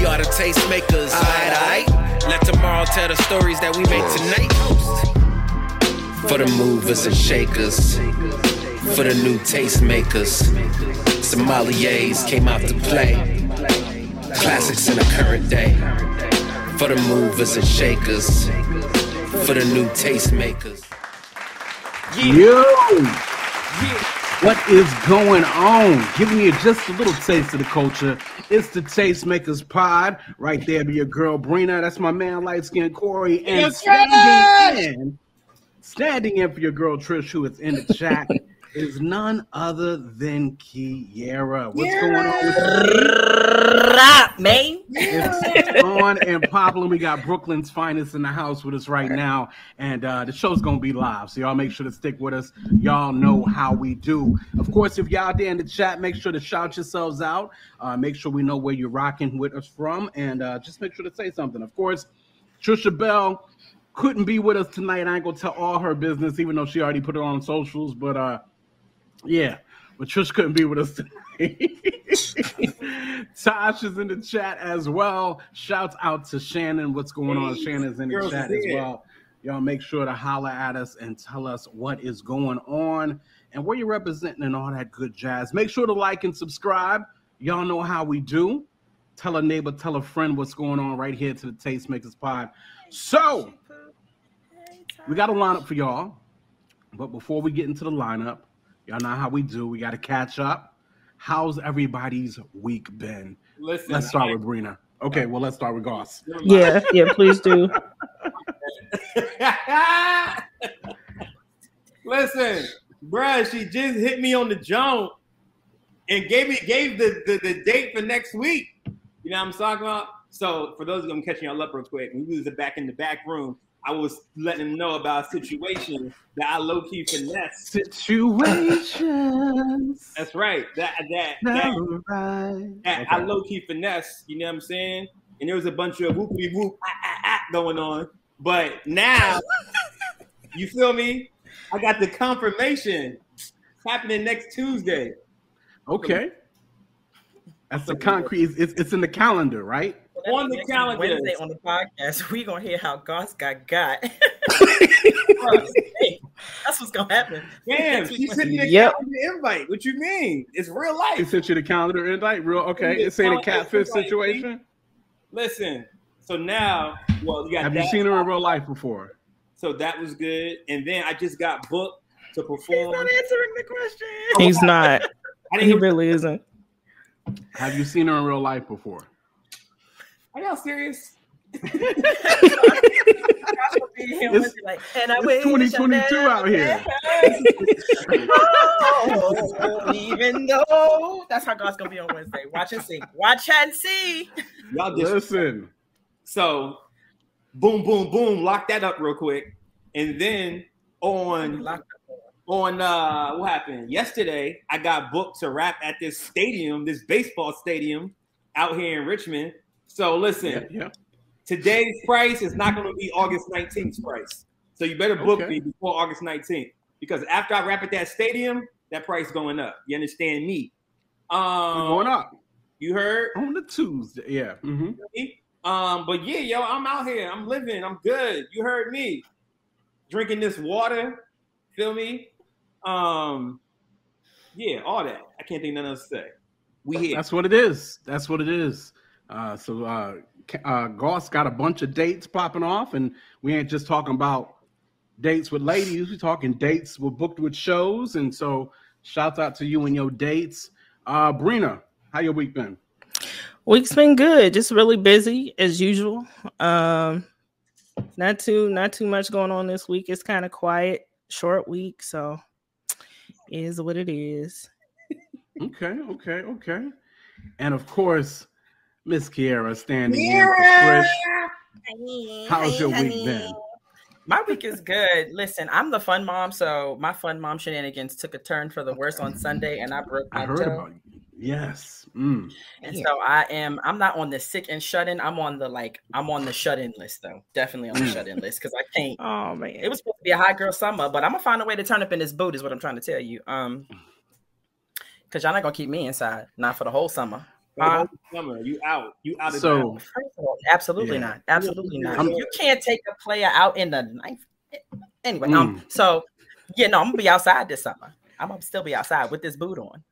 We are the tastemakers. Alright, alright. Let tomorrow tell the stories that we make tonight. For the movers and shakers. For the new tastemakers. Sommeliers came out to play. Classics in the current day. For the movers and shakers. For the new tastemakers. Yo! What is going on? Giving you just a little taste of the culture. It's the Tastemakers Pod. Right there be your girl Brina. That's my man, light skinned Corey. And standing in, standing in for your girl Trish, who is in the chat, is none other than Kiera. What's going on Rap, man. it's on and popping. We got Brooklyn's finest in the house with us right now, and uh, the show's gonna be live. So y'all make sure to stick with us. Y'all know how we do. Of course, if y'all there in the chat, make sure to shout yourselves out. Uh, make sure we know where you're rocking with us from, and uh, just make sure to say something. Of course, Trisha Bell couldn't be with us tonight. I ain't gonna tell all her business, even though she already put it on socials. But uh, yeah, but Trish couldn't be with us tonight. Tosh is in the chat as well. Shouts out to Shannon. What's going on? Shannon's in the Girls chat as well. Y'all make sure to holler at us and tell us what is going on and where you're representing and all that good jazz. Make sure to like and subscribe. Y'all know how we do. Tell a neighbor, tell a friend what's going on right here to the Tastemakers Pod. So, we got a lineup for y'all. But before we get into the lineup, y'all know how we do. We got to catch up. How's everybody's week been? Listen, Let's start with Brina. Okay, well, let's start with Goss. Yeah, yeah, please do. Listen, bruh, she just hit me on the jump and gave me gave the, the, the date for next week. You know what I'm talking about? So for those of them catching y'all up real quick, we was back in the back room, I was letting them know about a situation that I low key finesse. Situations. That's right. That that that, that I low key finesse. You know what I'm saying? And there was a bunch of whoopity whoop ah, ah, ah, going on. But now, you feel me? I got the confirmation It's happening next Tuesday. Okay. That's the concrete. It's, it's, it's in the calendar, right? On the calendar. Wednesday on the podcast, we gonna hear how Goss got got. That's what's gonna happen. Damn, she sent me a Yep. calendar invite. What you mean? It's real life. He sent you the calendar invite. Real okay. It's saying a catfish situation. Listen. So now, well, you got Have you seen her in real life before? So that was good. And then I just got booked to perform. He's perform. not answering the question. He's not. I He didn't hear. really isn't. Have you seen her in real life before? Are y'all serious? It's- like, and I it's wish I 2022 out here. Oh, even though that's how God's gonna be on Wednesday. Watch and see. Watch and see. Y'all just Listen. So, boom, boom, boom, lock that up real quick, and then on on uh what happened yesterday? I got booked to rap at this stadium, this baseball stadium out here in Richmond. So listen, Yeah, yeah. today's price is not going to be August 19th price. So you better book Okay. me before August 19th because after I rap at that stadium, that price going up. You understand me? Um, We're going up You heard? on the Tuesday. Yeah. hmm Um, but yeah, yo, I'm out here. I'm living. I'm good. You heard me. Drinking this water. Feel me? Um, yeah, all that. I can't think nothing else to say. We here. That's what it is. That's what it is. Uh, so uh, uh, Goss got a bunch of dates popping off, and we ain't just talking about dates with ladies. We're talking dates we're booked with shows, and so shouts out to you and your dates. Uh, Brina, how your week been? Week's been good. Just really busy as usual. Um, not too not too much going on this week. It's kind of quiet, short week, so is what it is. Okay, okay, okay. And of course, Miss Kiera standing in for Trish. How's your week been? My week is good. Listen, I'm the fun mom, so my fun mom shenanigans took a turn for the worse on Sunday, and I broke my I heard toe. about you. Yes. Mm. And so I am. I'm not on the sick and shut in. I'm on the like. I'm on the shut in list though. Definitely on the Mm. shut in list because I can't. Oh man. It was supposed to be a hot girl summer, but I'm gonna find a way to turn up in this boot. Is what I'm trying to tell you. Um, because y'all not gonna keep me inside, not for the whole summer. The Uh, summer, you out. You out of So- town. All, absolutely Yeah. not. Absolutely not. I'm- you can't take a player out in the ninth. Anyway, Mm. um, so yeah, no, I'm gonna be outside this summer. I'm gonna still be outside with this boot on.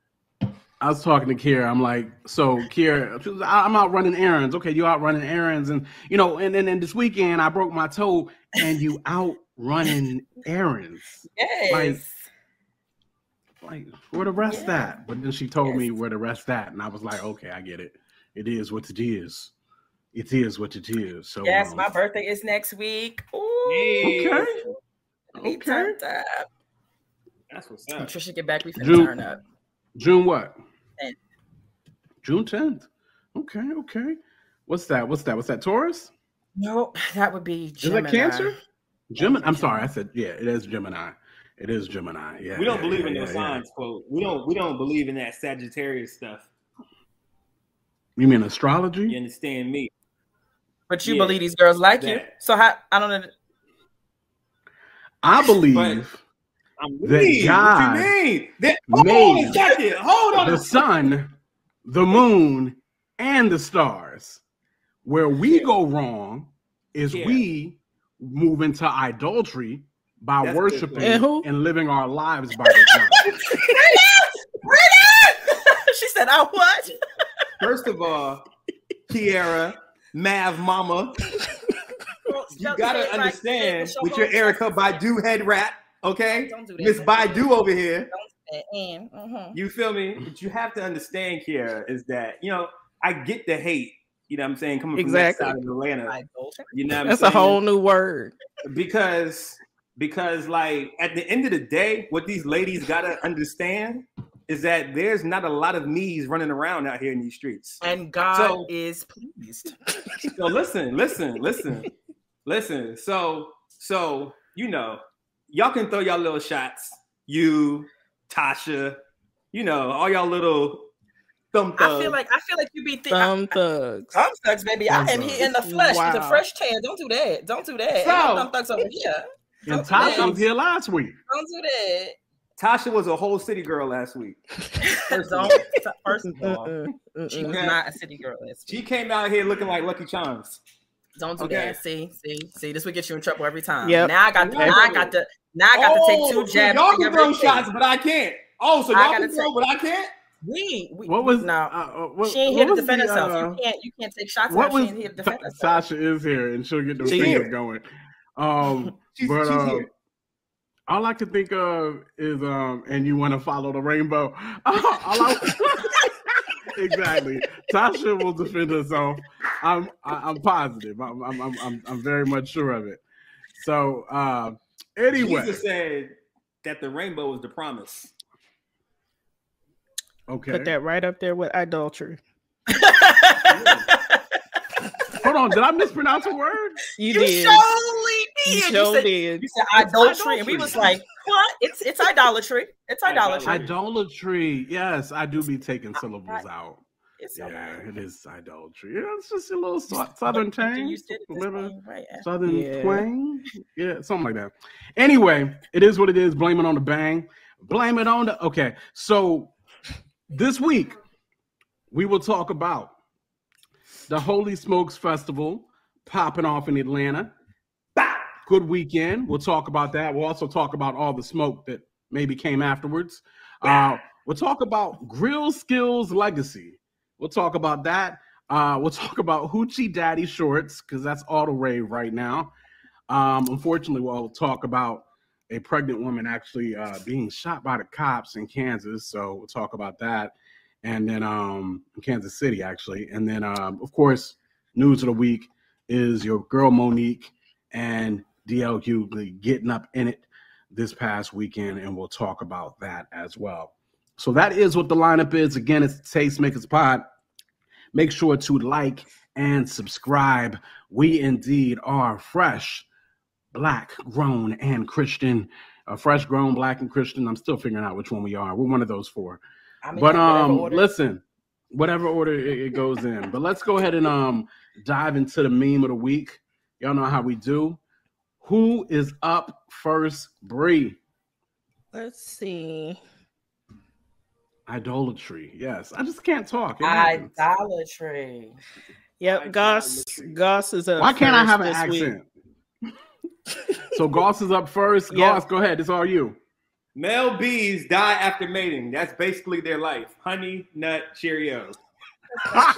I was talking to Kira. I'm like, so Kira, I- I'm out running errands. Okay, you out running errands, and you know, and then and this weekend I broke my toe, and you out running errands. Yes. Like, where the rest Yeah. at? But then she told me where the rest at, and I was like, okay, I get it. It is what it is. It is what it is. So yes, um, my birthday is next week. Ooh, Hey, Okay. we okay. turned up. That's what's When up. Trisha get back, we finna June- turn up. June what? 10th. June 10th. Okay, okay. What's that? What's that? What's that? Taurus? No, that would be Is that Cancer? Gemini. I'm sorry, I said yeah. It is Gemini. It is Gemini. Yeah. We don't yeah, believe yeah, in yeah, those yeah. signs, quote. We don't. We don't believe in that Sagittarius stuff. You mean astrology? You understand me? But you Yeah, believe these girls like you. So how I don't know. I believe I'm That. God What you mean? That, hold made on a second. Hold on. the a sun, the moon, and the stars. Where we go wrong is Yeah. we move into idolatry by That's worshiping. And and living our lives by the sun. she said, "I what?" First of all, Kiara, Mav Mama, you gotta understand with your Erykah Badu head wrap, okay? Don't do that. Miss Badu over here. And mhm. You feel me? What you have to understand, Kiara, is that you know I get the hate. You know what I'm saying? Coming from Exactly. that side of Atlanta. You know what I'm That's saying? a whole new word. because because like at the end of the day, what these ladies gotta understand is that there's not a lot of me's running around out here in these streets. And God So- is pleased. So listen, listen, listen, listen. So so you know, y'all can throw y'all little shots. You, Tasha, you know, all y'all little thumb thugs. I feel like I feel like you be thinking. Thumb thugs. Thumb thugs, baby. I am here in the flesh. It's a Wow. fresh tan. Don't do that. Don't do that. So- thumb thugs over here. And Don't do Tasha that. was here last week. Don't do that. Tasha was a whole city girl last week. First of all. First of all, she was not a city girl. This She came out here looking like Lucky Charms. Don't do Okay. that. See, see, see. This would get you in trouble every time. Yep. Now I got. To, now I got to. Now I got to take Oh, two so jabs. y'all can throw birthday. shots, but I can't. Oh, so y'all gotta can throw, take- but I can't. We, we What was no? uh, uh, what, she ain't here to defend the, herself. uh, you can't. You can't take shots. what was She ain't here to defend herself. Tasha is here and she'll get the She fingers going. Um, She's, but she's uh, here. all I can think of is um, and you want to follow the rainbow. all I, exactly. Tasha will defend herself. I'm I, I'm positive. I'm, I'm I'm I'm I'm very much sure of it. So uh, anyway, Jesus said that the rainbow was the promise. okay. Put that right up there with adultery. Hold on, did I mispronounce a word? You, You did. surely You did. You sure said, did. you said idolatry, and we idolatry. was like, "What? It's it's idolatry. It's idolatry. Idolatry. Yes, I do be taking syllables out. It's Yeah, okay. it is idolatry. Yeah, it's just a little sou- southern But you tang, used it this little thing, right? yeah. southern Yeah. twang. Yeah, something like that. Anyway, it is what it is. Blame it on the bang. Blame it on the. Okay, so this week we will talk about the Holy Smokes Festival popping off in Atlanta. Good weekend. We'll talk about that. We'll also talk about all the smoke that maybe came afterwards. Uh, we'll talk about Grill Skills Legacy. We'll talk about that. Uh, we'll talk about Hoochie Daddy shorts because that's all the rave right now. Um, unfortunately, we'll talk about a pregnant woman actually uh, being shot by the cops in Kansas. So we'll talk about that. And then um, Kansas City, actually. And then, um, of course, news of the week is your girl Monique and DL Hughley getting up in it this past weekend. And we'll talk about that as well. So that is what the lineup is. Again, it's Tastemakers Pod. Make sure to like and subscribe. We indeed are fresh, black, grown, and Christian. Uh, fresh, grown, black, and Christian. I'm still figuring out which one we are. We're one of those four. I mean, But um, order. listen, whatever order it, it goes in. But let's go ahead and um dive into the meme of the week. Y'all know how we do. Who is up first, Bree? Let's see. Idolatry. Yes, I just can't talk. It happens. Idolatry. Yep, Goss. Goss is a. Why can't I have an accent? so Goss is up first. Yeah. Goss, go ahead. It's all you. Male bees die after mating. That's basically their life. Honey, nut, Cheerios. I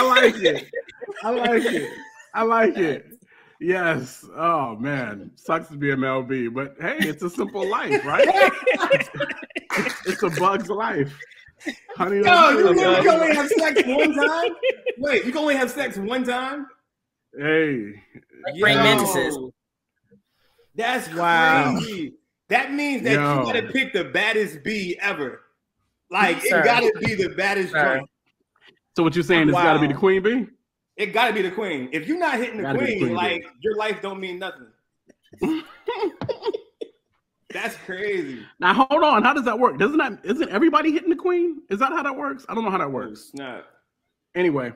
like it. I like it. I like it. Yes. Oh man, sucks to be an MLB, but hey, it's a simple life, right? it's a bug's life. Honey, that's you, you can only have sex one time? Wait, you can only have sex one time? hey, Like praying Yo, mantises. That's Wow. crazy. That means that Yo. you gotta pick the baddest bee ever. Like Sir. it gotta be the baddest Sir. joint. so what you're saying? It's got to be the queen bee. It gotta be the queen. If you're not hitting the Gotta the queen, queen bee. like your life don't mean nothing. That's crazy. Now hold on. How does that work? Doesn't that isn't everybody hitting the queen? Is that how that works? I don't know how that works. snap. Anyway,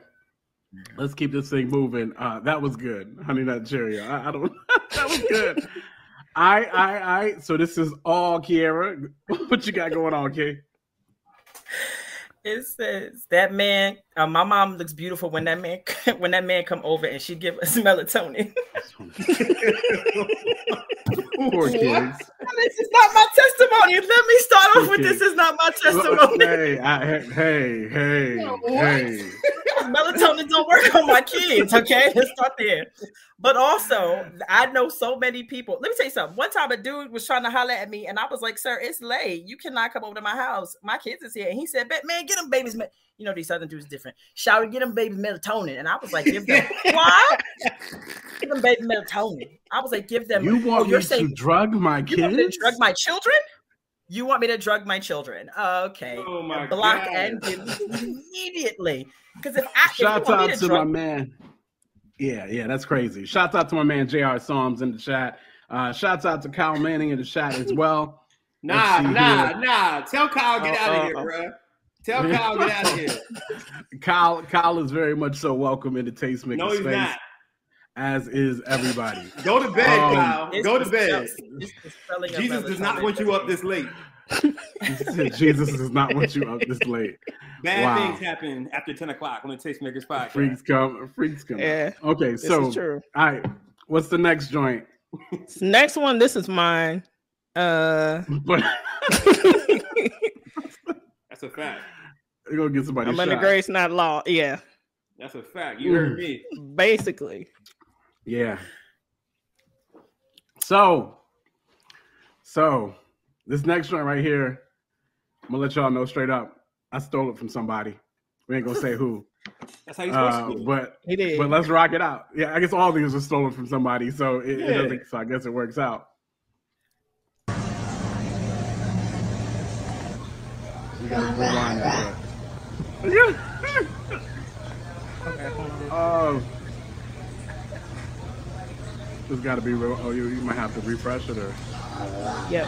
let's keep this thing moving. Uh, that was good, honey nut Cheerio. I, I don't. that was good. I, I, I. So this is all Kiara. What you got going on, Kay? It says that man. Uh, my mom looks beautiful when that man when that man come over and she give us melatonin. Poor kids. this is not my testimony. Let me start off with this is not my testimony. hey, I, hey, hey, hey. melatonin don't work on my kids. Okay, let's start there. But also, I know so many people. Let me tell you something. One time, a dude was trying to holler at me, and I was like, "Sir, it's late. You cannot come over to my house. My kids is here." And he said, "Bet man, get them babies." Me-. You know these southern dudes are different. Shower, get them babies melatonin. And I was like, "Give them what? Give them baby melatonin." I was like, "Give them." You oh, want you're me saying to drug my you want me to kids? drug my children? You want me to drug my children? Okay. Oh my Block God. and delete immediately. Because if I if you Shouts want me out to to my man. Yeah, yeah, that's crazy. Shouts out to my man Jr. Psalms in the chat. Uh, shouts out to Kyle Manning in the chat as well. Nah, nah, here. nah. Tell Kyle get Uh, out of uh, here, uh. bruh. Tell Kyle get out of here. Kyle, Kyle is very much so welcome in the Tastemaker No, he's space, not. as is everybody. Go to bed, Um, Kyle. Go to bed. spell- it's the spelling of Jesus does not want you up this late. He said, Jesus does not want you up this late. Bad Wow. things happen after 10 o'clock on the Tastemakers podcast. Freaks come, freaks come. Yeah, Okay, this so is true. all right, what's the next joint? Next one, this is mine. Uh, But That's a fact. you're gonna get somebody I'm shot. under grace, not law. Yeah, That's a fact. You heard me. basically. Yeah. So, so this next one right here, I'm gonna let y'all know straight up. I stole it from somebody. We ain't gonna say who, That's how you're supposed uh, to do. but He did. but let's rock it out. Yeah, I guess all these are stolen from somebody, so it, it doesn't. So I guess it works out. We got to rewind that. but- Oh, this got to be real. Oh, you, you might have to refresh it or Yep.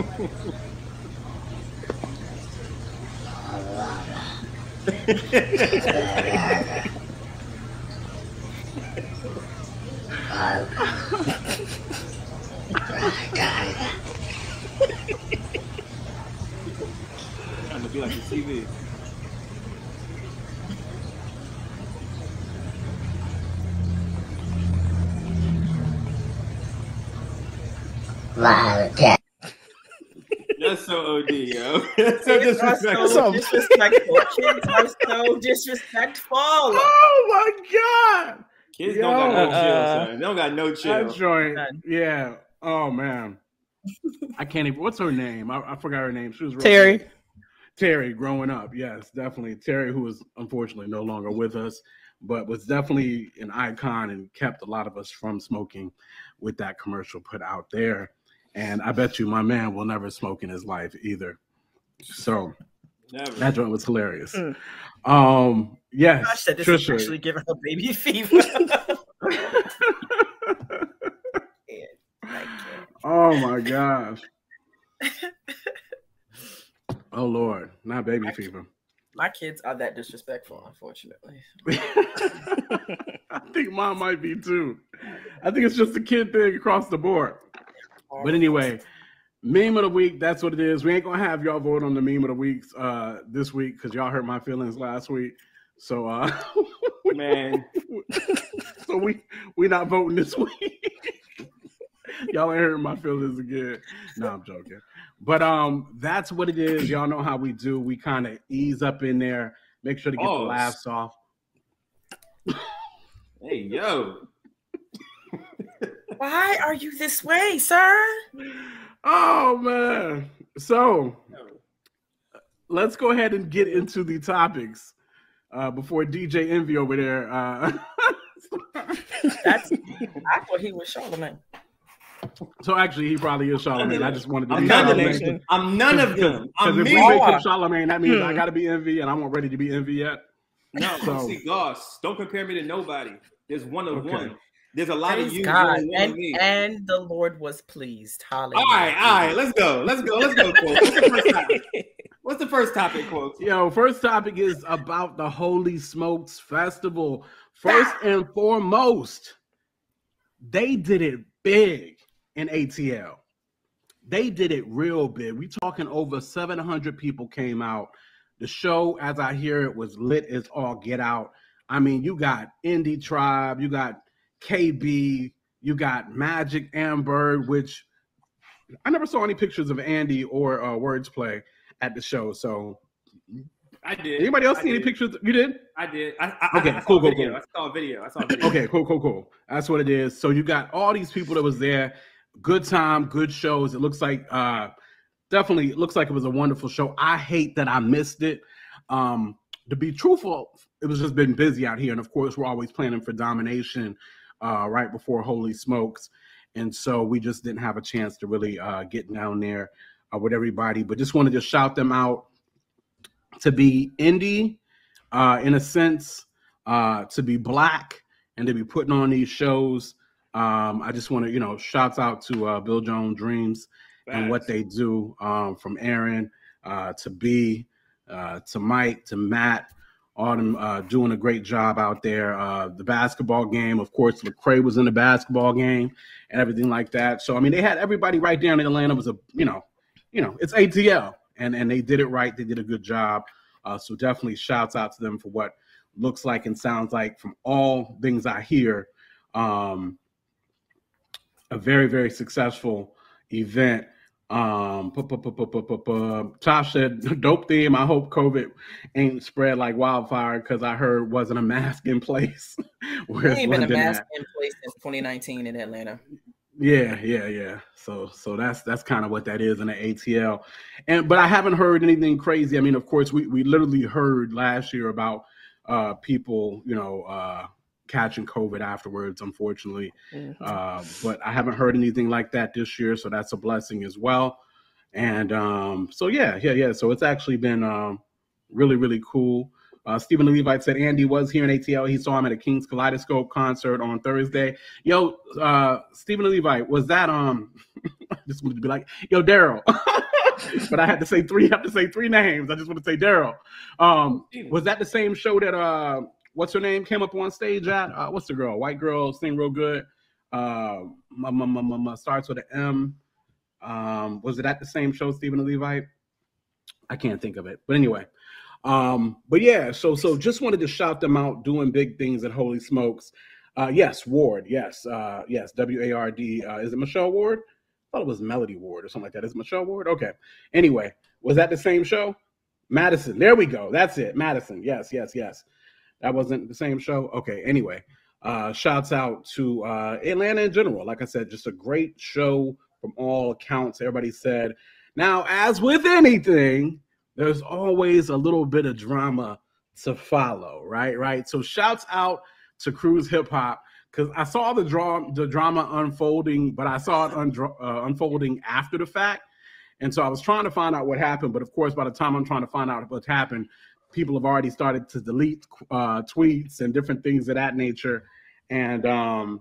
Trying to be like the TV. So OD, yo. That's so Kids disrespectful. so disrespectful. Kids are so disrespectful. Oh my god! Kids don't got no Yo. chill, Uh, son. They don't got no That chill. joint, yeah. Oh man, I can't even. What's her name? I, I forgot her name. She was real Terry. good. Terry, growing up, yes, definitely. Terry, who is unfortunately no longer with us, but was definitely an icon and kept a lot of us from smoking with that commercial put out there. And I bet you my man will never smoke in his life either. So Never. that joint was hilarious. Mm. Um, yes, Gosh, that this Trisha. actually giving her baby fever. oh my gosh. Oh Lord, not baby fever. My kids are that disrespectful, unfortunately. I think mine might be too. I think it's just a kid thing across the board. But anyway, meme of the week, that's what it is. We ain't gonna have y'all vote on the meme of the weeks uh this week because y'all hurt my feelings last week. So uh Man, so we we not voting this week. y'all ain't hurting my feelings again. No, I'm joking. But um that's what it is. Y'all know how we do. We kind of ease up in there, make sure to get the laughs off. hey yo, Why are you this way, sir? Oh man. So let's go ahead and get into the topics uh, before DJ Envy over there. Uh, That's I thought he was Charlemagne. so actually, he probably is Charlemagne. I just wanted to I'm be none of Charlemagne. them. I'm none of them. Because I'm if me. we make him Charlemagne, that means I Hmm. got to be Envy, and I'm not ready to be Envy yet. No, So- see, Goss, don't compare me to nobody. There's one of Okay. one. There's a lot of you. God. and one And, me. and the Lord was pleased. Hallelujah. all right, all right, let's go. Let's go. Let's go. Quote. What's the first topic? What's the first topic, quote? Yo, first topic is about the Holy Smokes Festival. First and foremost, they did it big in ATL. They did it real big. We talking over 700 people came out. The show, as I hear it, was lit as all get out. I mean, you got Indie Tribe, you got KB, you got Magic Amber, which I never saw any pictures of Andy or uh, Wordsplayed at the show. So I did. Anybody else I see any pictures? You did? I did. I, I, Okay, I, cool, cool, cool. I saw a video. I saw a video. Okay, cool, cool, cool. That's what it is. So you got all these people that was there. Good time, good shows. It looks like uh definitely it looks like it was a wonderful show. I hate that I missed it. Um to be truthful, it was just been busy out here. And of course, we're always planning for domination uh right before Holy Smokes. And so we just didn't have a chance to really uh get down there uh, with everybody. But just wanted to shout them out to be indie uh, in a sense, uh, to be black and to be putting on these shows. Um, I just want to, you know, shouts out to uh, Bill Jones Dreams and what they do um, from Aaron uh, to B uh, to Mike to Matt. Them uh, doing a great job out there. Uh, the basketball game, of course, Lecrae was in the basketball game and everything like that. So I mean, they had everybody right down in Atlanta. It was a you know, you know, it's ATL, and and they did it right. They did a good job. Uh, so definitely shouts out to them for what looks like and sounds like from all things I hear. Um, a very very successful event. Um, pu- pu- pu- Tosh said, "Dope theme. I hope COVID ain't spread like wildfire because I heard wasn't a mask in place." Where's ain't been a mask at? in place since 2019 in Atlanta. Yeah, yeah, yeah. So so that's that's kind of what that is in the ATL. And but I haven't heard anything crazy. I mean, of course, we we literally heard last year about uh people, you know, uh catching COVID afterwards, unfortunately. Mhm. Uh, but I haven't heard anything like that this year, so that's a blessing as well. And um, so yeah, yeah, yeah. So it's actually been um, really, really cool. Uh, Stephen Levite said Andy was here in ATL. He saw him at a King's Kaleidoscope concert on Thursday. Yo, uh, Stephen Levite, was that um? I just wanted to be like, yo, Daryl. but I had to say three. I have to say three names. I just want to say Daryl. Um, was that the same show that uh, what's her name came up on stage at? Uh, what's the girl? White girl, sing real good. Uh, my, my, my, my, starts with an M. Um, was it at the same show, Stephen Levite? I can't think of it, but anyway. Um, but yeah, so so just wanted to shout them out doing big things at Holy Smokes. Uh, yes, Ward, yes, uh, yes, W A R D. Uh, is it Michelle Ward? I thought it was Melody Ward or something like that. Is it Michelle Ward? Okay. Anyway, was that the same show? Madison. There we go. That's it. Madison. Yes, yes, yes. That wasn't the same show. Okay. Anyway, uh, shouts out to uh, Atlanta in general. Like I said, just a great show from all accounts. Everybody said. Now, as with anything, there's always a little bit of drama to follow, right? Right. So shouts out to Cruise Hip Hop because I saw the draw the drama unfolding, but I saw it undra- uh, unfolding after the fact, and so I was trying to find out what happened. But of course, by the time I'm trying to find out what happened, people have already started to delete uh, tweets and different things of that nature, and um,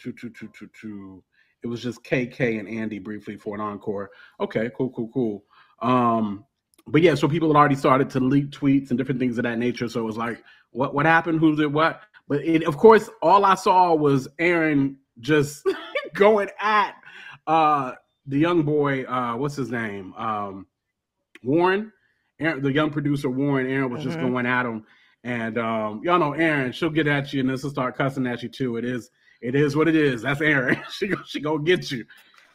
to to to to to it was just KK and Andy briefly for an encore. Okay, cool, cool, cool. Um, but yeah, so people had already started to leak tweets and different things of that nature. So it was like, what what happened? Who did what? But it, of course, all I saw was Aaron just going at uh, the young boy. Uh, what's his name? Um, Warren. Aaron, the young producer Warren. Aaron was just mm-hmm. going at him, and um, y'all know Aaron. She'll get at you, and then she'll start cussing at you too. It is, it is what it is. That's Aaron. she she gonna get you.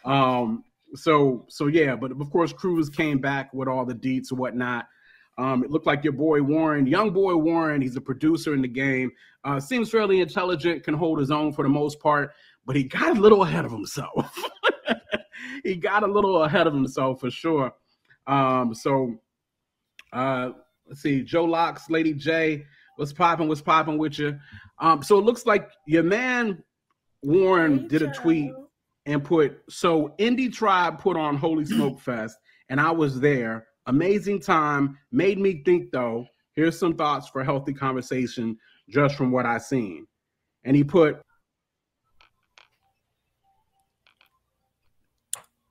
Um, so so yeah, but of course Cruz came back with all the deets and whatnot. Um, it looked like your boy Warren, young boy Warren, he's a producer in the game. Uh, seems fairly intelligent, can hold his own for the most part, but he got a little ahead of himself. he got a little ahead of himself for sure. Um, so uh, let's see, Joe Locks, Lady J, what's popping? What's popping with you? Um, so it looks like your man Warren hey, did a tweet and put so Indie Tribe put on Holy Smoke Fest, and I was there. Amazing time. Made me think though. Here's some thoughts for healthy conversation just from what I seen. And he put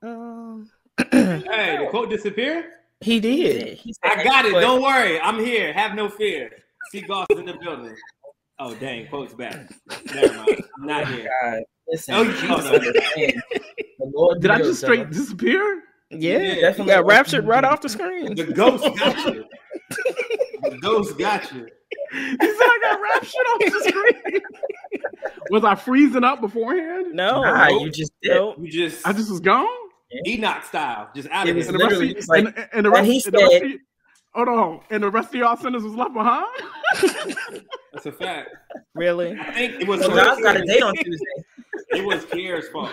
um Hey, the quote disappeared? He did. He I got it. Don't worry. I'm here. Have no fear. See Goss in the building. Oh dang, quote's back. Never mind. I'm not oh, here. God. Listen, oh, Did I just straight disappear? Yeah, yeah definitely got raptured right off the screen. The ghost got you. the ghost got you. He said I got raptured off the screen. was I freezing up beforehand? No, nah, you just did. Nope. You just I just was gone. Enoch style, just out of it. And the rest of, like, and, and the rest, he said, the rest of, hold on, and the rest of y'all sinners was left behind. That's a fact. Really? I think it was. Well, John's got a date on Tuesday. It was Pierre's fault.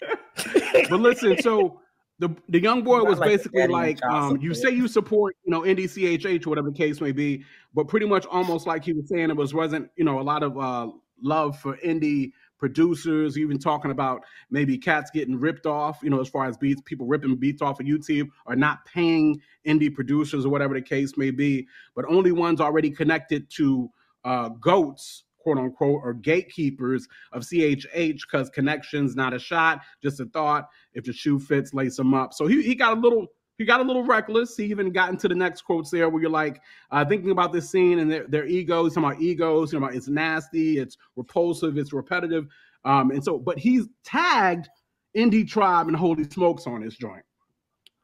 but listen, so the the young boy was like basically like, um, you say you support, you know, indie CHH, whatever the case may be, but pretty much almost like he was saying it was wasn't, you know, a lot of uh, love for indie producers, even talking about maybe cats getting ripped off, you know, as far as beats, people ripping beats off of YouTube or not paying indie producers or whatever the case may be, but only ones already connected to uh, goats quote unquote, or gatekeepers of CHH because connections, not a shot, just a thought. If the shoe fits, lace them up. So he, he got a little he got a little reckless. He even got into the next quotes there where you're like uh, thinking about this scene and their, their egos, talking about egos, know, about it's nasty, it's repulsive, it's repetitive. Um, and so, but he's tagged Indie Tribe and Holy Smokes on this joint.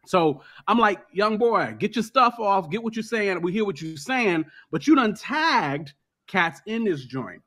So I'm like, young boy, get your stuff off, get what you're saying. We hear what you're saying, but you done tagged cats in this joint.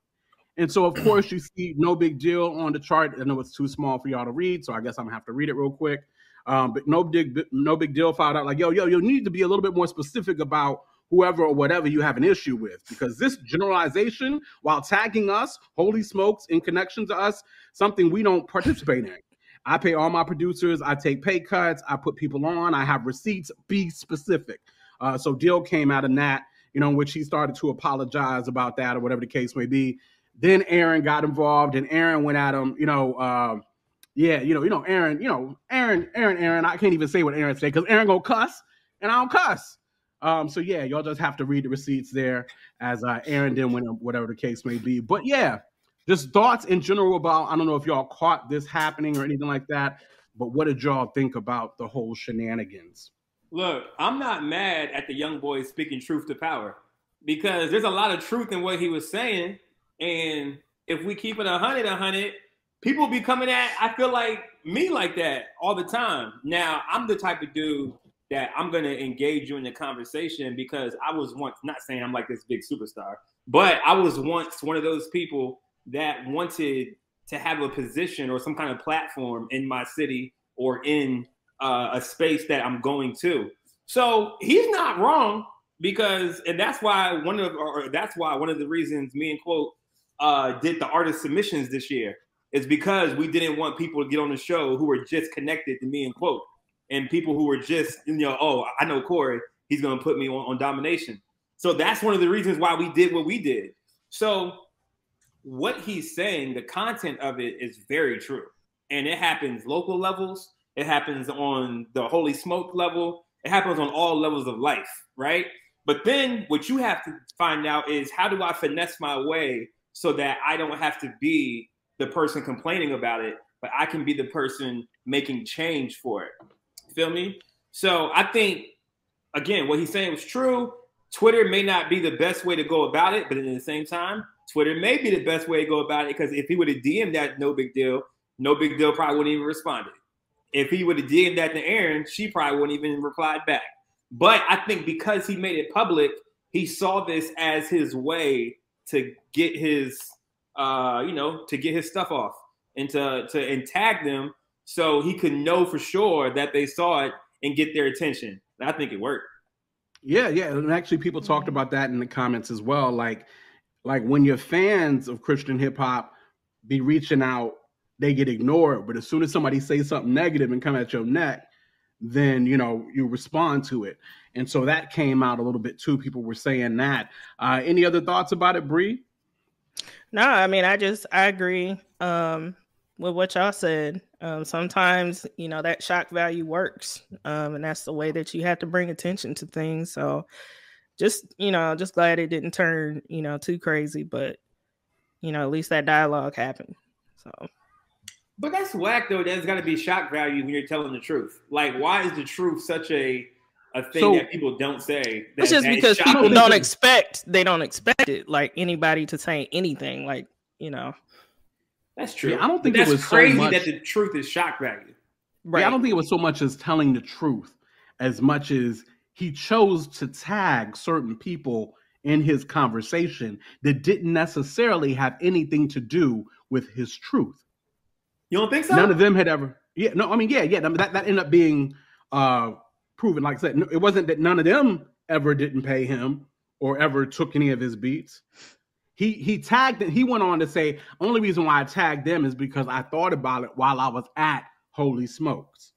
And so, of course, you see no big deal on the chart. I know it's too small for y'all to read, so I guess I'm gonna have to read it real quick. Um, but no big, no big deal filed out. Like, yo, yo, you need to be a little bit more specific about whoever or whatever you have an issue with, because this generalization, while tagging us, holy smokes, in connection to us, something we don't participate in. I pay all my producers. I take pay cuts. I put people on. I have receipts. Be specific. Uh, so deal came out of that you know, which he started to apologize about that or whatever the case may be. Then Aaron got involved, and Aaron went at him. You know, uh, yeah, you know, you know, Aaron, you know, Aaron, Aaron, Aaron. I can't even say what Aaron said because Aaron gonna cuss, and I don't cuss. Um, so yeah, y'all just have to read the receipts there as uh, Aaron did when whatever the case may be. But yeah, just thoughts in general about. I don't know if y'all caught this happening or anything like that. But what did y'all think about the whole shenanigans? Look, I'm not mad at the young boy speaking truth to power because there's a lot of truth in what he was saying. And if we keep it a hundred, a hundred, people be coming at I feel like me like that all the time. Now I'm the type of dude that I'm gonna engage you in the conversation because I was once not saying I'm like this big superstar, but I was once one of those people that wanted to have a position or some kind of platform in my city or in uh, a space that I'm going to. So he's not wrong because, and that's why one of, or that's why one of the reasons me and quote uh, did the artist submissions this year is because we didn't want people to get on the show who were just connected to me and quote, and people who were just, you know, oh, I know Corey, he's gonna put me on, on domination. So that's one of the reasons why we did what we did. So what he's saying, the content of it is very true. And it happens local levels, it happens on the holy smoke level, it happens on all levels of life, right? But then what you have to find out is how do I finesse my way so that I don't have to be the person complaining about it, but I can be the person making change for it. Feel me? So I think again, what he's saying was true. Twitter may not be the best way to go about it, but at the same time, Twitter may be the best way to go about it because if he would have DM'd that, no big deal, no big deal probably wouldn't even responded. If he would have DM'd that to Aaron, she probably wouldn't even replied back. But I think because he made it public, he saw this as his way to get his, uh, you know, to get his stuff off and to to and tag them so he could know for sure that they saw it and get their attention. And I think it worked. Yeah, yeah, and actually, people talked about that in the comments as well. Like, like when your fans of Christian hip hop be reaching out, they get ignored. But as soon as somebody says something negative and come at your neck, then you know you respond to it. And so that came out a little bit too. People were saying that. Uh, any other thoughts about it, Bree? No, I mean I just I agree um, with what y'all said. Um, sometimes you know that shock value works, um, and that's the way that you have to bring attention to things. So, just you know, just glad it didn't turn you know too crazy, but you know at least that dialogue happened. So, but that's whack though. There's got to be shock value when you're telling the truth. Like, why is the truth such a a thing so, that people don't say? That, it's just because people don't expect they don't expect it. Like anybody to say anything. Like you know. That's true. Yeah, I don't think it was crazy so much, that the truth is shock value. Right. Yeah, I don't think it was so much as telling the truth as much as he chose to tag certain people in his conversation that didn't necessarily have anything to do with his truth. You don't think so? None of them had ever. Yeah, no, I mean, yeah, yeah. That that ended up being uh proven. Like I said, it wasn't that none of them ever didn't pay him or ever took any of his beats he he tagged it. He went on to say, only reason why I tagged them is because I thought about it while I was at Holy Smokes.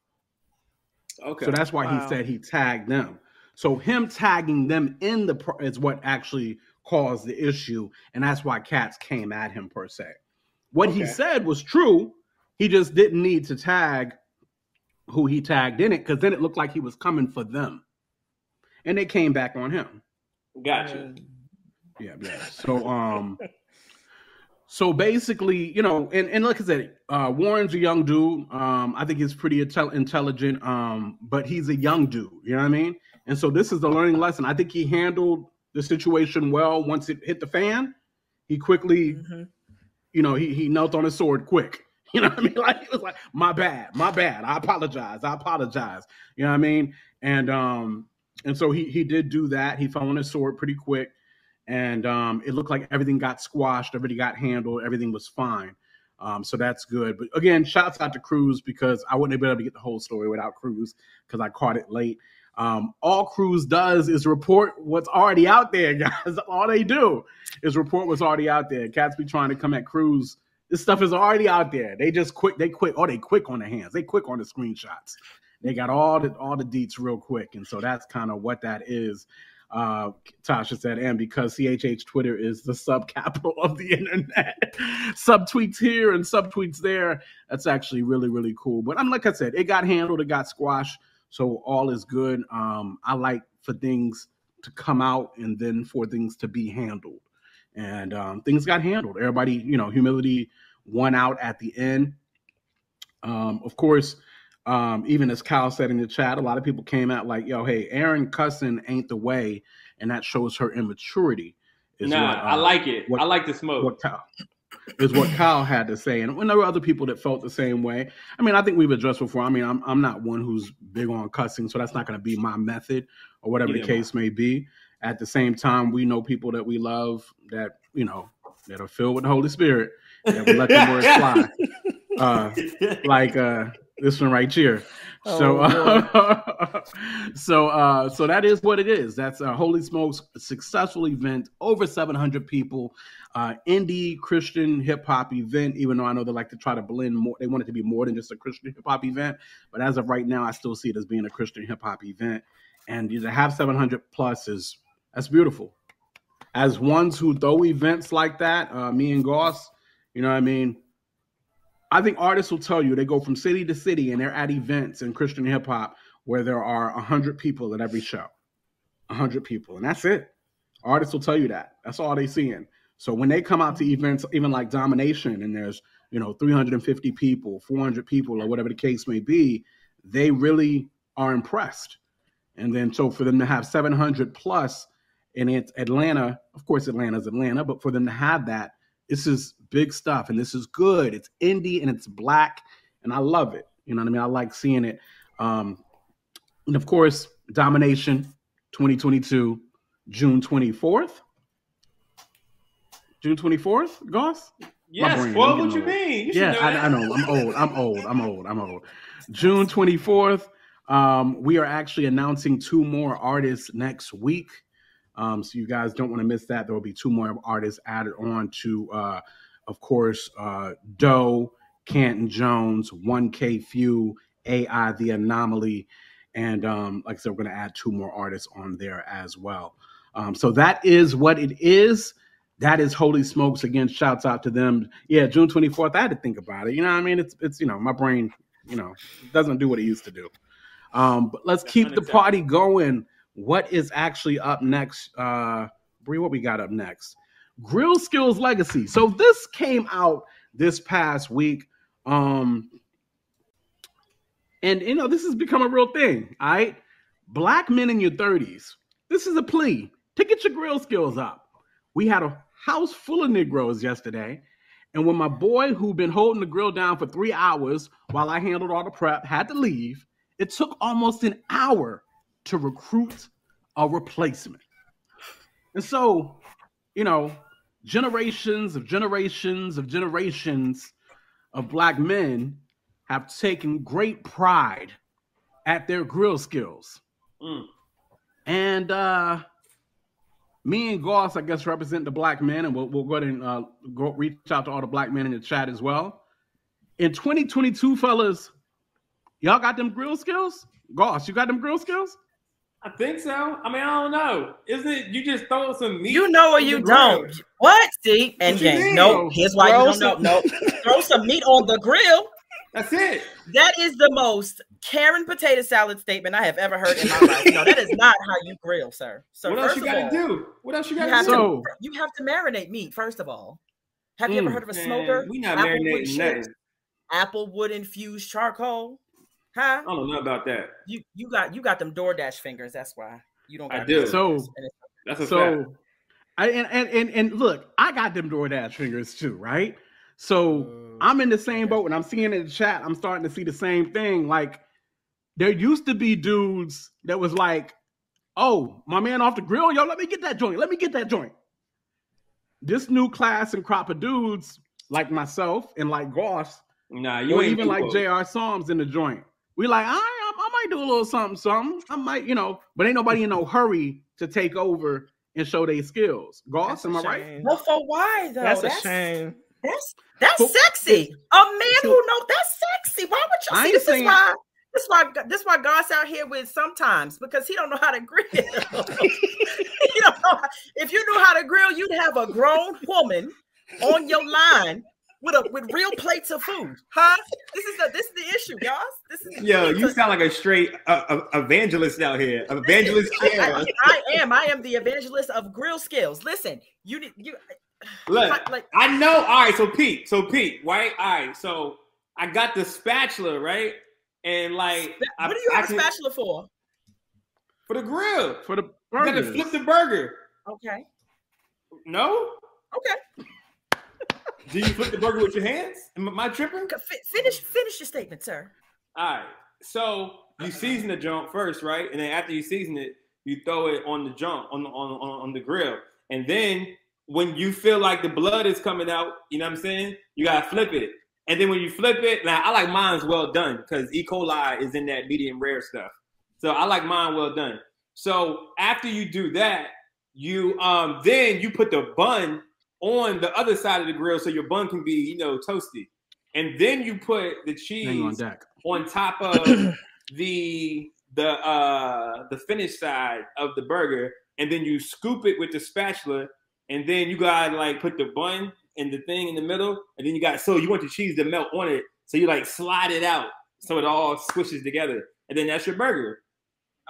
Okay. So that's why wow. he said he tagged them. So him tagging them in the pro- is what actually caused the issue, and that's why cats came at him per se. What okay. he said was true. He just didn't need to tag who he tagged in it because then it looked like he was coming for them, and they came back on him. Gotcha. Yeah, yeah. So um so basically, you know, and, and like I said, uh Warren's a young dude. Um, I think he's pretty intel- intelligent, um, but he's a young dude, you know what I mean? And so this is the learning lesson. I think he handled the situation well once it hit the fan. He quickly, mm-hmm. you know, he he knelt on his sword quick. You know what I mean? Like he was like, my bad, my bad. I apologize. I apologize. You know what I mean? And um, and so he he did do that. He fell on his sword pretty quick and um, it looked like everything got squashed, everything got handled, everything was fine. Um, so that's good. But again, shouts out to Cruz because I wouldn't have been able to get the whole story without Cruz because I caught it late. Um, all Cruz does is report what's already out there, guys. all they do is report what's already out there. Cats be trying to come at Cruz. This stuff is already out there. They just quick, they quick, oh, they quick on the hands. They quick on the screenshots. They got all the all the deets real quick. And so that's kind of what that is uh, Tasha said, and because CHH Twitter is the sub capital of the internet, subtweets here and subtweets there. That's actually really, really cool. But I'm like I said, it got handled, it got squashed, so all is good. Um, I like for things to come out and then for things to be handled, and um, things got handled. Everybody, you know, humility won out at the end. Um, of course, um, even as Kyle said in the chat, a lot of people came out like, "Yo, hey, Aaron cussing ain't the way," and that shows her immaturity. nah, what, uh, I like it. What, I like the smoke. What Kyle, is what Kyle had to say, and when there were other people that felt the same way. I mean, I think we've addressed before. I mean, I'm I'm not one who's big on cussing, so that's not going to be my method or whatever yeah, the case may be. At the same time, we know people that we love that you know that are filled with the Holy Spirit that will let them words fly. Uh, like uh, this one right here. Oh, so, uh, so, uh, so that is what it is. That's a Holy Smokes successful event. Over 700 people. Uh, indie Christian hip hop event. Even though I know they like to try to blend more, they want it to be more than just a Christian hip hop event. But as of right now, I still see it as being a Christian hip hop event. And to have 700 plus is That's beautiful. As ones who throw events like that, uh, me and Goss, you know what I mean? I think artists will tell you they go from city to city and they're at events in Christian hip hop where there are 100 people at every show. 100 people, and that's it. Artists will tell you that. That's all they're seeing. So when they come out to events, even like Domination, and there's you know 350 people, 400 people, or whatever the case may be, they really are impressed. And then so for them to have 700 plus in it's Atlanta, of course Atlanta's Atlanta, but for them to have that, this is big stuff, and this is good. It's indie and it's black, and I love it. You know what I mean? I like seeing it. Um, and of course, Domination 2022, June 24th. June 24th, Goss? Yes, well, what you mean? You yeah, I, I, know. I'm old. I'm old. I'm old. I'm old. June 24th. Um, we are actually announcing two more artists next week. Um, so you guys don't want to miss that. There will be two more artists added on to, uh, of course, uh, Doe, Canton Jones, 1K Phew, AI The Anomaly, and um, like I said, we're going to add two more artists on there as well. Um, so that is what it is. That is holy smokes. Again shouts out to them. Yeah june 24th i had to think about it. You know what i mean? It's it's you know my brain you know doesn't do what it used to do. Um but let's keep the party going what is actually up next uh Bree, what we got up next? Grill skills legacy. So this came out this past week um and you know this has become a real thing all right black men in your 30s this is a plea. To get your grill skills up. We had a house full of Negroes yesterday. And when my boy, who'd been holding the grill down for three hours while I handled all the prep, had to leave, it took almost an hour to recruit a replacement. And so, you know, generations of generations of generations of black men have taken great pride at their grill skills. Mm. And uh me and Goss, I guess, represent the black men, and we'll, we'll go ahead and uh, go reach out to all the black men in the chat as well. In 2022, fellas, y'all got them grill skills? Goss, you got them grill skills? I think so. I mean, I don't know. Isn't it you just throw some meat? You know or you don't. Grill. What? See, and James, no, here's why throw you don't know. No, throw some meat on the grill. That's it. That is the most Karen potato salad statement I have ever heard in my life. No, that is not how you grill, sir. So what else you got to do? What else you got to do? You have to marinate meat first of all. Have you mm, ever heard of a smoker? we not marinating nothing. Apple wood infused charcoal. Huh? I don't know about that. You you got you got them DoorDash fingers. That's why you don't. Got I do. So that's a so. Fact. I, and, and and and look, I got them DoorDash fingers too, right? So uh, I'm in the same boat and I'm seeing in the chat, I'm starting to see the same thing. Like there used to be dudes that was like, oh, my man off the grill, yo, let me get that joint. Let me get that joint. This new class and crop of dudes like myself and like Goss, nah, you or even like J.R. Psalms in the joint. We like, I, I, I might do a little something, something. I might, you know, but ain't nobody in no hurry to take over and show their skills. Goss, am I right? Well, for why though? That's, that's a shame. That's that's sexy. A man who knows that's sexy. Why would you see this saying, is why this why this why God's out here with sometimes because he don't know how to grill. you don't know if you knew how to grill, you'd have a grown woman on your line with a with real plates of food, huh? This is the this is the issue, guys. This is yo. You sound like a straight uh, uh, evangelist out here. Evangelist. I, I, I, am. I am the evangelist of grill skills. Listen, you you Look, like, I know. All right, so Pete, so Pete, right? All right, so I got the spatula, right? And like, what I, do you have can, a spatula for? For the grill, for the burger. to flip the burger. Okay. No. Okay. Do you flip the burger with your hands? Am I tripping? Finish, finish your statement, sir. All right. So you season the junk first, right? And then after you season it, you throw it on the junk on the on, on, on the grill, and then when you feel like the blood is coming out, you know what I'm saying? You gotta flip it. And then when you flip it, now I like mine's well done because E. coli is in that medium rare stuff. So I like mine well done. So after you do that, you um then you put the bun on the other side of the grill so your bun can be, you know, toasty. And then you put the cheese on, on top of the the uh the finished side of the burger, and then you scoop it with the spatula, and then you gotta like put the bun and the thing in the middle, and then you got so you want the cheese to melt on it, so you like slide it out so it all squishes together, and then that's your burger.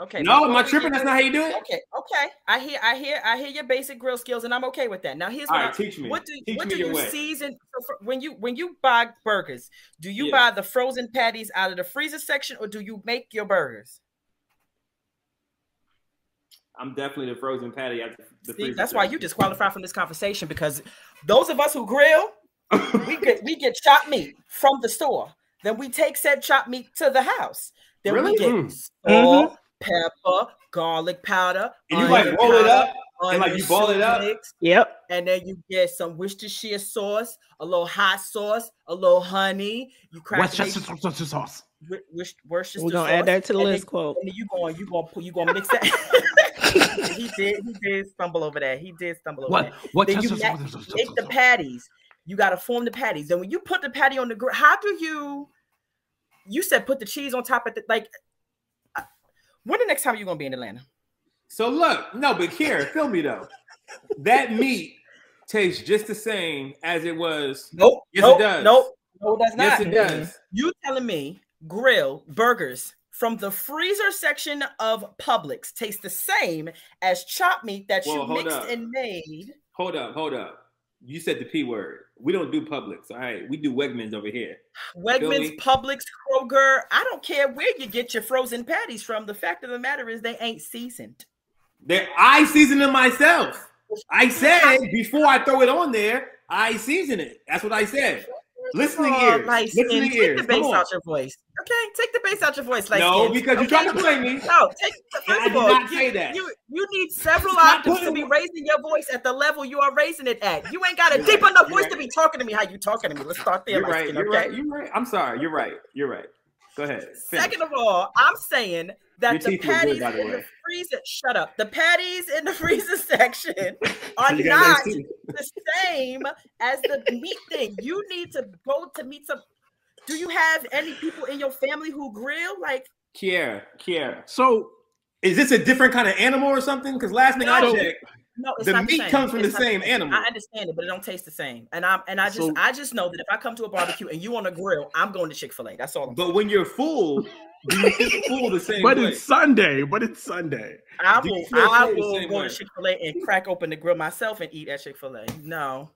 Okay. No, before am I tripping? get That's not how you do it. Okay, okay. I hear, I hear, I hear your basic grill skills, and I'm okay with that. Now, here's All what right, I, teach me. what do Teach what me do your you way. season when you when you buy burgers? Do you Yeah. buy the frozen patties out of the freezer section, or do you make your burgers? I'm definitely the frozen patty at the, the See, freezer that's why you disqualify from this conversation because those of us who grill, we get we get chopped meat from the store. Then we take said chopped meat to the house. Then Really? we get Mm. salt, pepper, garlic powder, and you like onion roll it powder, up and like onion you ball it up. mix, Yep. and then you get some Worcestershire sauce, a little hot sauce, a little honey. You crack What's it, just sauce? sauce? Wor- Wor- Worcestershire We're gonna add that to the list quote. and then you going, you going, you going to mix that. he did, he did stumble over that. He did stumble over What? that. What? Then just you sauce? ma- sauce, sauce, Make the patties. You got to form the patties. Then when you put the patty on the grill, how do you? You said put the cheese on top of the like. When the next time you gonna be in Atlanta? So look, no, but here, feel me though. That meat tastes just the same as it was. Nope. Yes, nope, it does. Nope. No, it does not. Yes, it does. You telling me grill burgers from the freezer section of Publix taste the same as chopped meat that Well, you mixed up. and made? Hold up, hold up. You said the p word. We don't do Publix. All right, we do Wegmans over here. Wegmans? Publix, Kroger. I don't care where you get your frozen patties from. The fact of the matter is they ain't seasoned. That I season them myself. I said before I throw it on there, I season it. That's what I said. Listening Oh, ears. skin. Listening Take ears. the bass out your voice. Okay, take the bass out your voice. Light No, because you okay? tried to play me. No, take first I of did all, not you, say that. You you need several octaves to be raising your voice at the level you are raising it at. You ain't got a You're deep right, enough you're voice right. to be talking to me how you talking to me. Let's start there, You're right. skin, You're okay? right. You're right. I'm sorry. You're right. You're right. Go ahead. Finish. Second of all, I'm saying that Your the teeth look good, patties by the in way. the freezer. Shut up. The patties in the freezer section are not the same as the meat thing. You need to go to meet some. Do you have any people in your family who grill? Like, Kiera, Kiera. So Is this a different kind of animal or something? Because last thing I No. checked, no, it's the not meat same. comes from It's the not same animal. I understand it, but it don't taste the same. And I'm and I just So- I just know that if I come to a barbecue and you on a grill, I'm going to Chick Fil A. That's all. I'm But when you're full, do you feel full the same but way? it's Sunday. But it's Sunday. I Do you will I full will go way? to Chick Fil A and crack open the grill myself and eat at Chick Fil A. No,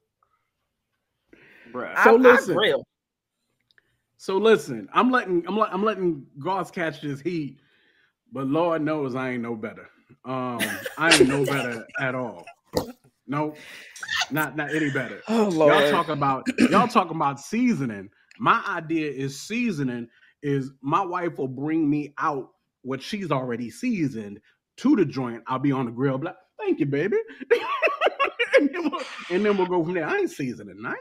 Bruh. So I listen. grill. So listen, I'm letting I'm let, I'm letting Goss catch this heat, but Lord knows I ain't no better. Um, I ain't no better at all. No, not not any better. Oh Y'all talk about y'all talking about seasoning. My idea is seasoning is my wife will bring me out what she's already seasoned to the joint. I'll be on the grill, like, thank you, baby. and, then we'll, and then we'll go from there. I ain't seasoning nothing.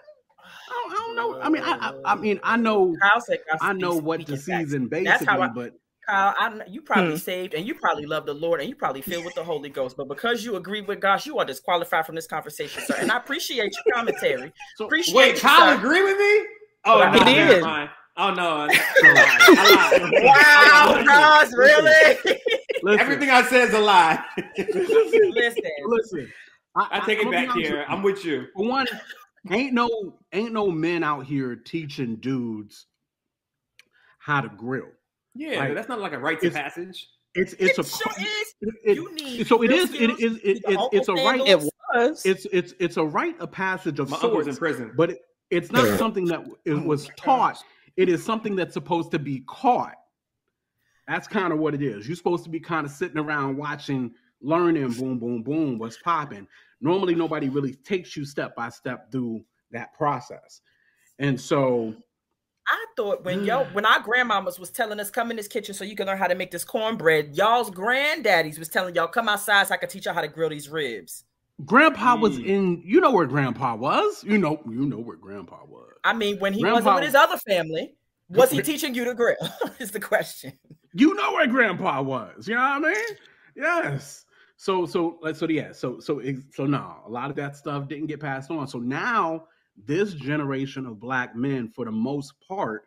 I don't, I don't know. I mean, I, I, I mean, I know, Kyle said, I know what to season That's how basically, I- but Kyle, I, kn- you probably Hmm. saved and you probably love the Lord and you probably filled with the Holy Ghost. But because you agree with God, you are disqualified from this conversation, sir. And I appreciate your commentary. so Appreciate Wait, you, Kyle sir. agree with me? Oh, He no, never did. mind. Oh no, I lied. I lied. Wow, Cos, really? listen, Everything I said is a lie. Listen, listen. I take it I'ma back here. I'm with you. For one, ain't no ain't no men out here teaching dudes how to grill. Yeah, Like, that's not like a rite to passage. It's it's it a sure is. it- it- You need so it real is it skills. is You it, it's a right It was. it's it's it's a rite of passage of My uncle's in prison. but it, it's not something that it oh was taught. It is something that's supposed to be caught. That's kind of what it is. You're supposed to be kind of sitting around watching, learning, boom, boom, boom, what's popping. Normally, nobody really takes you step by step through that process, and so I thought when yo when our grandmamas was telling us come in this kitchen so you can learn how to make this cornbread, y'all's granddaddies was telling y'all come outside so I could teach y'all how to grill these ribs. Grandpa was Mm. in. You know where Grandpa was. You know. You know where Grandpa was. I mean, when he wasn't with his other family, was he teaching you to grill? is the question. You know where Grandpa was. You know what I mean? Yes. So so so yeah. So so so no, a lot of that stuff didn't get passed on. So now this generation of black men, for the most part,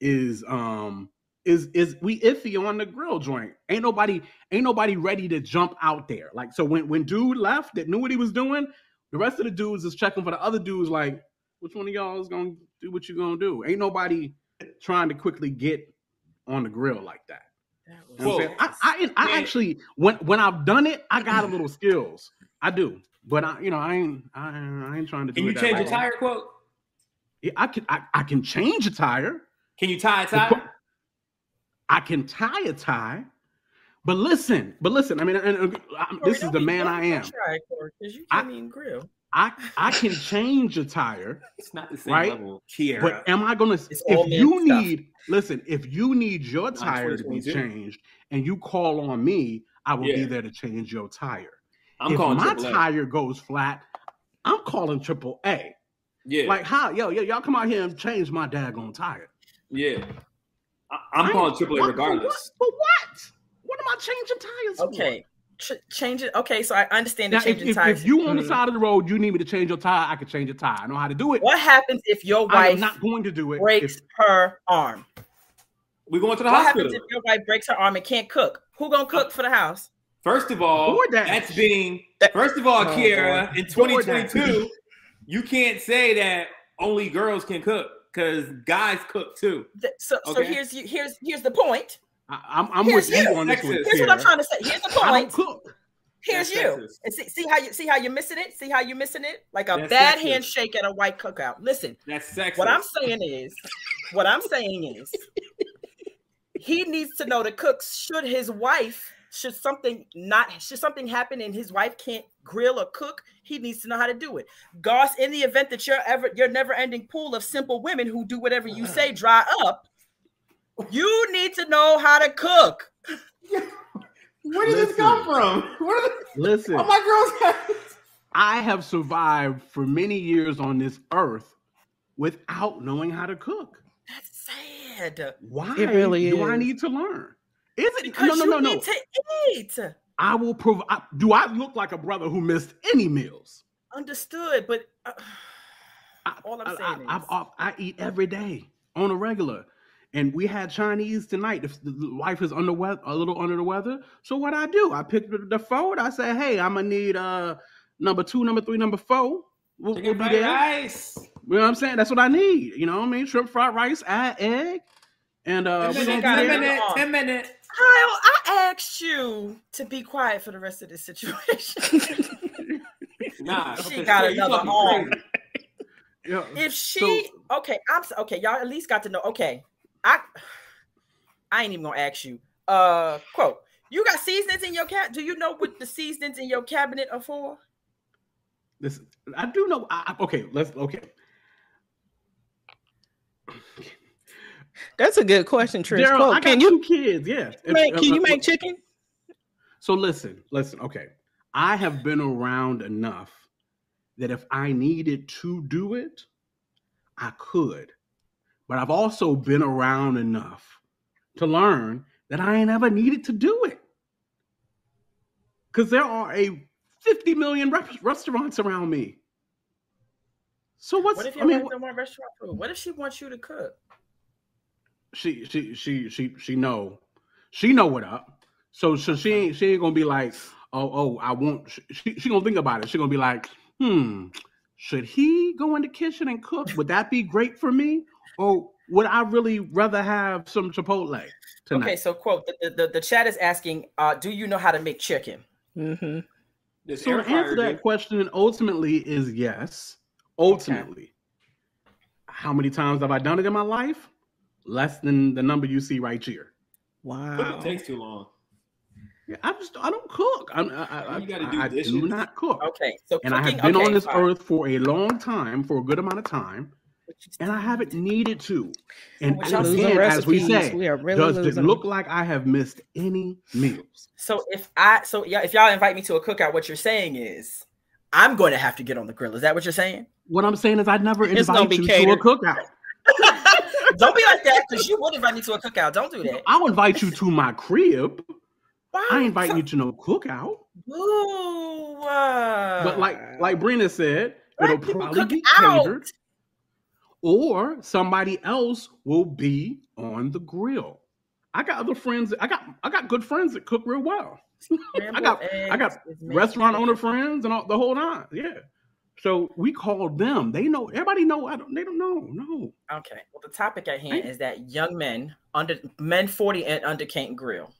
is um is is we iffy on the grill joint. Ain't nobody ain't nobody ready to jump out there. Like so when when dude left that knew what he was doing, the rest of the dudes is checking for the other dudes like which one of y'all is gonna do what you gonna do? Ain't nobody trying to quickly get on the grill like that. You know what I'm? I, I, I actually when when I've done it, I got a little skills. I do, but I you know I ain't I, I ain't trying to do Can you it change a tire quote? Yeah, I can I, I can change a tire. Can you tie a The tie? pro- I can tie a tie, but listen, but listen. I mean, and, and, I'm- Corey, this is the man I am. try it, you I- can't grill. I I can change a tire, It's not the same Right? level. Kiera. but am I gonna? It's If men you stuff. need, listen, if you need your Not tire to be changed, and you call on me, I will be there to change your tire. I'm if calling my AAA. tire goes flat, I'm calling Triple A. Yeah, Like how, yo, yo, y'all come out here and change my daggone tire. yeah. I, I'm calling ain't- AAA what- for regardless. What? For what? What am I changing tires for? Okay, Ch- change it. Okay, so I understand the Now, if, changing if, tires. if you on the Mhm. side of the road, you need me to change your tire, I can change your tire. I know how to do it. what happens if your I am wife not going to do it. breaks if- her arm? We going to the What hospital. happens if your wife breaks her arm and can't cook? Who gonna cook for the house? First of all, DoorDash. that's being first of all, Oh, Kiera, boy. in 2022, you can't say that only girls can cook because guys cook too. Th- So, so here's you. Here's here's the point. I, I'm, I'm Here's with you you. on this one. Here's what I'm trying to say. Here's the I don't point. cook. Here's That's you. sexist. And see, see how you see how you're missing it. See how you're missing it. Like a That's bad sexist. handshake at a white cookout. Listen, That's sexist. what I'm saying is, what I'm saying is, he needs to know the cooks. Should his wife, should something not, should something happen and his wife can't grill or cook, he needs to know how to do it. Goss, in the event that your ever your never-ending pool of simple women who do whatever you say dry up, you need to know how to cook. Where did this come from? Where did Listen, oh, my girls I have survived for many years on this earth without knowing how to cook. That's sad. Why It really do I need to learn? Is it Because no, no, you no, no? need to eat. I will provide. Do I look like a brother who missed any meals? Understood, but uh, I, All I'm I, saying I, is- I, I eat every day on a regular, and we had Chinese tonight. If the wife is under weather, a little under the weather, so what I do? I pick the, the phone. I say, "Hey, I'm gonna need uh number two, number three, number four. We'll, we'll be there. rice. You know what I'm saying? That's what I need. You know what I mean? Shrimp fried rice, add egg, and uh, Ten we minute, gonna minutes, be ten it. There. minutes, ten minutes. Kyle, I asked you to be quiet for the rest of this situation. Nah, She okay, got you another arm. Yeah. if she okay, I'm okay. Y'all at least got to know. Okay, I I ain't even gonna ask you. Uh, quote. You got seasonings in your cat. Do you know what the seasonings in your cabinet are for? This I do know. I, I- okay, let's okay. That's a good question, Trish. Daryl, Quote, I got can you two kids. Yeah. If- make, uh, can you uh, make chicken? So listen, listen. Okay, I have been around enough that if I needed to do it, I could. But I've also been around enough to learn that I ain't ever needed to do it. Because there are a 50 million rep- restaurants around me. So what's What if I your mean, wife want restaurant food? What if she wants you to cook? She she she she she know. She know what up. So so she ain't she ain't gonna be like oh oh i want she, she gonna think about it. She gonna be like hmm should he go in the kitchen and cook? Would that be great for me? Or would i really rather have some chipotle tonight? Okay, so quote the, the, the chat is asking, uh, do you know how to make chicken? Mm-hmm. This so air the answer to that dude. question ultimately is yes. Ultimately how many times have i done it in my life less than the number you see right here Wow. Cooking takes too long. Yeah, I just I don't cook. I'm, I, I, You gotta I, do I do not cook, Okay, so and I have been okay, on this fine. earth for a long time, for a good amount of time, and I haven't needed to. And, We're and losing again, as we recipes. say, we are really does it look like I have missed any meals? So if I so yeah, if y'all invite me to a cookout, what you're saying is I'm going to have to get on the grill. Is that what you're saying? What I'm saying is, I'd never It's invite be you catered. to a cookout. Don't be like that because you would invite me to a cookout. Don't do that. I'll invite you to my crib. Why? I invite inviting you to no cookout. Ooh, uh, But like like Brina said, it'll probably be out. catered, or somebody else will be on the grill. I got other friends. I got I got good friends that cook real well. I got I got restaurant owner friends and all, the whole nine. Yeah. So we called them. They know. Everybody know. I don't. They don't know. No. Okay. Well, the topic at hand Right. is that young men under men 40 and under can't grill.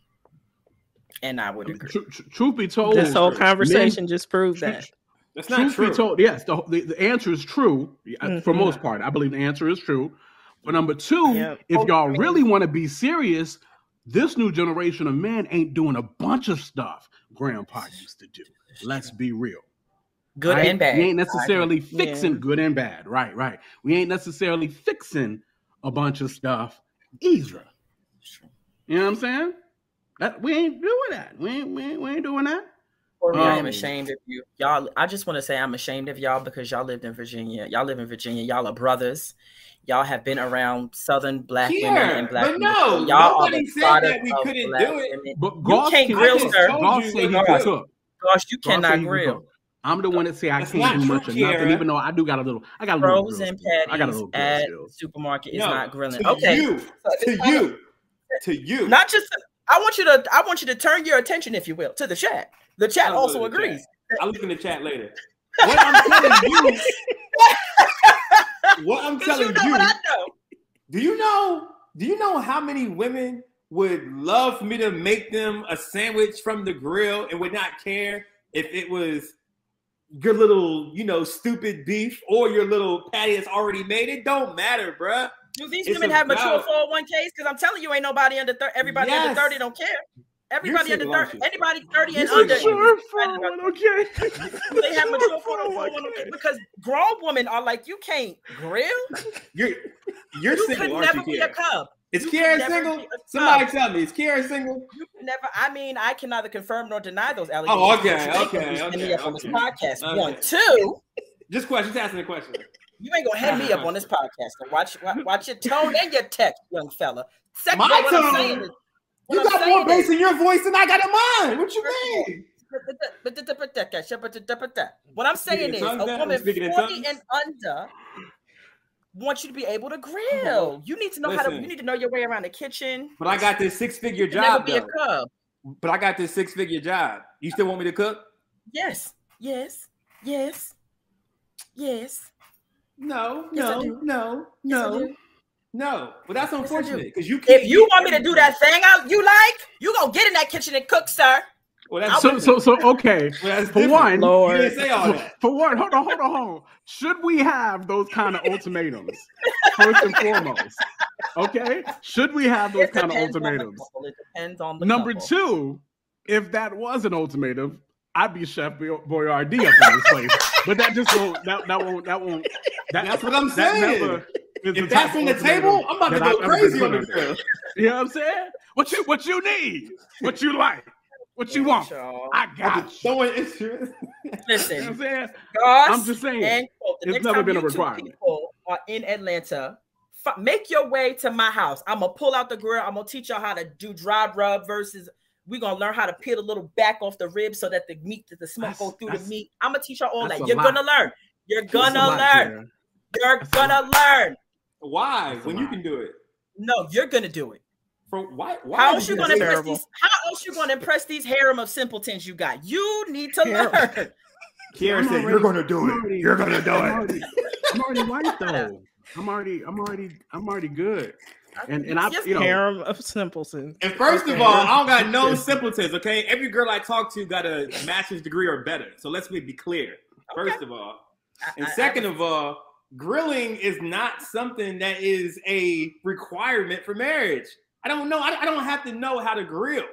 And I would agree. Tr- tr- truth be told, This whole men- conversation just proved tr- that. That's not truth true. be told, yes, the, the, the answer is true uh, for most part. I believe the answer is true. But number two, Yep. if Oh, y'all I really want to be serious, this new generation of men ain't doing a bunch of stuff grandpa used to do. Let's be real. Good right? and bad. We ain't necessarily Yeah. fixing good and bad. Right, right. We ain't necessarily fixing a bunch of stuff either. You know what I'm saying? That we ain't doing that. We ain't, we ain't, we ain't doing that. For me, I am Um, ashamed of you. Y'all, I just want to say I'm ashamed of y'all because y'all lived in Virginia. Y'all live in Virginia. Y'all are brothers. Y'all have been around Southern black women and black but women. no, y'all are nobody the said product that we of couldn't black do it. women. But Goss can't grill, sir. Goss You say he know can. Gosh, you Goss say cannot he can grill. Cook. I'm the one that say I That's can't do true, much of nothing, even though I do got a little. I got a little. Frozen skills. I got a little at skills. supermarket is No, not grilling. To Okay, you, to you, to you. Not just. I want you to. I want you to turn your attention, if you will, to the chat. The chat also the agrees. chat. I'll look in the chat later. What I'm telling you, what I'm Because you telling know you, what I know. do you know? Do you know how many women would love for me to make them a sandwich from the grill and would not care if it was your little, you know, stupid beef or your little patty that's already made? It don't matter, bruh. Do these It's women have mature 401ks? Because I'm telling you, ain't nobody under 30. Everybody under 30 don't care. Everybody under single, aren't 30. you? Anybody 30 and You're under. single. is excited about- okay. They have mature 401k because grown women are like, you can't grill. You're you're You single, could never you, be a cub. Is Kiara single? Somebody tell me, is Kiara single? You never. I mean, I can neither confirm nor deny those allegations. Oh, okay, but you ain't gonna okay, okay, up on this okay. podcast. Okay. One, two. Just question, just asking a question. You ain't gonna head me up on this podcast. So watch, watch, your tone and your text, young fella. Second, My what I'm tone? saying is, You I'm got more bass in your voice than I got in mine. What you mean? What I'm saying is, a woman in 40 and under wants you to be able to grill. You need to know how to. You need to know your way around the kitchen. But I got this six figure You never job. be a cub. But I got this six figure job. You still want me to cook? Yes, yes, yes, yes. No, Yes, I no, no, Yes, no, no. But that's Yes, unfortunate because you. Can't If you want me to do that thing out you like, you gonna get in that kitchen and cook, sir. Well, that's So, so, so, okay. well, For different. one, you didn't say all that. For one, hold on, hold on, hold on. Should we have those kind of ultimatums first and foremost? Okay, should we have those It kind of depends on the ultimatums? couple. It depends on the Number couple. two, if that was an ultimatum, I'd be Chef Boy- Boyardee up in this place. But that just won't. That, that won't. That won't. That, That's what I'm that saying. never If the that's on the table, I'm about to go I've crazy been on the put grill. under. You know what I'm saying? What you what you need? What you like? What you want? Y'all. I got you. Throwing instruments. You know what Listen, I'm saying? Goss I'm just saying, and quote, the it's never been a you two requirement. people are in Atlanta, f- make your way to my house. I'm gonna pull out the grill. I'm gonna teach y'all how to do dry rub versus. We're gonna learn how to peel a little back off the ribs so that the meat, that the smoke That's- go through the meat. I'm gonna teach y'all all that. You're lot. gonna learn. You're That's gonna lot, learn. Jared. You're That's gonna learn. Why? That's When you lot. can do it. No, you're gonna do it. From why? Why? How would else you gonna that? impress Terrible. these? How else you gonna impress these harem of simpletons you got? You need to Terrible. learn. Kiara I'm said, "You're gonna do I'm it. already- You're gonna do I'm it." already, I'm already white though. I'm already, I'm already, I'm already good. And and I, Yes, you know, Harem of simpletons. And first Okay. of all, I don't got no simpletons. Okay, every girl I talk to got a master's degree or better. So let's be be clear. First Okay. of all, and I- I- second of all, grilling is not something that is a requirement for marriage. I don't know. I, I don't have to know how to grill.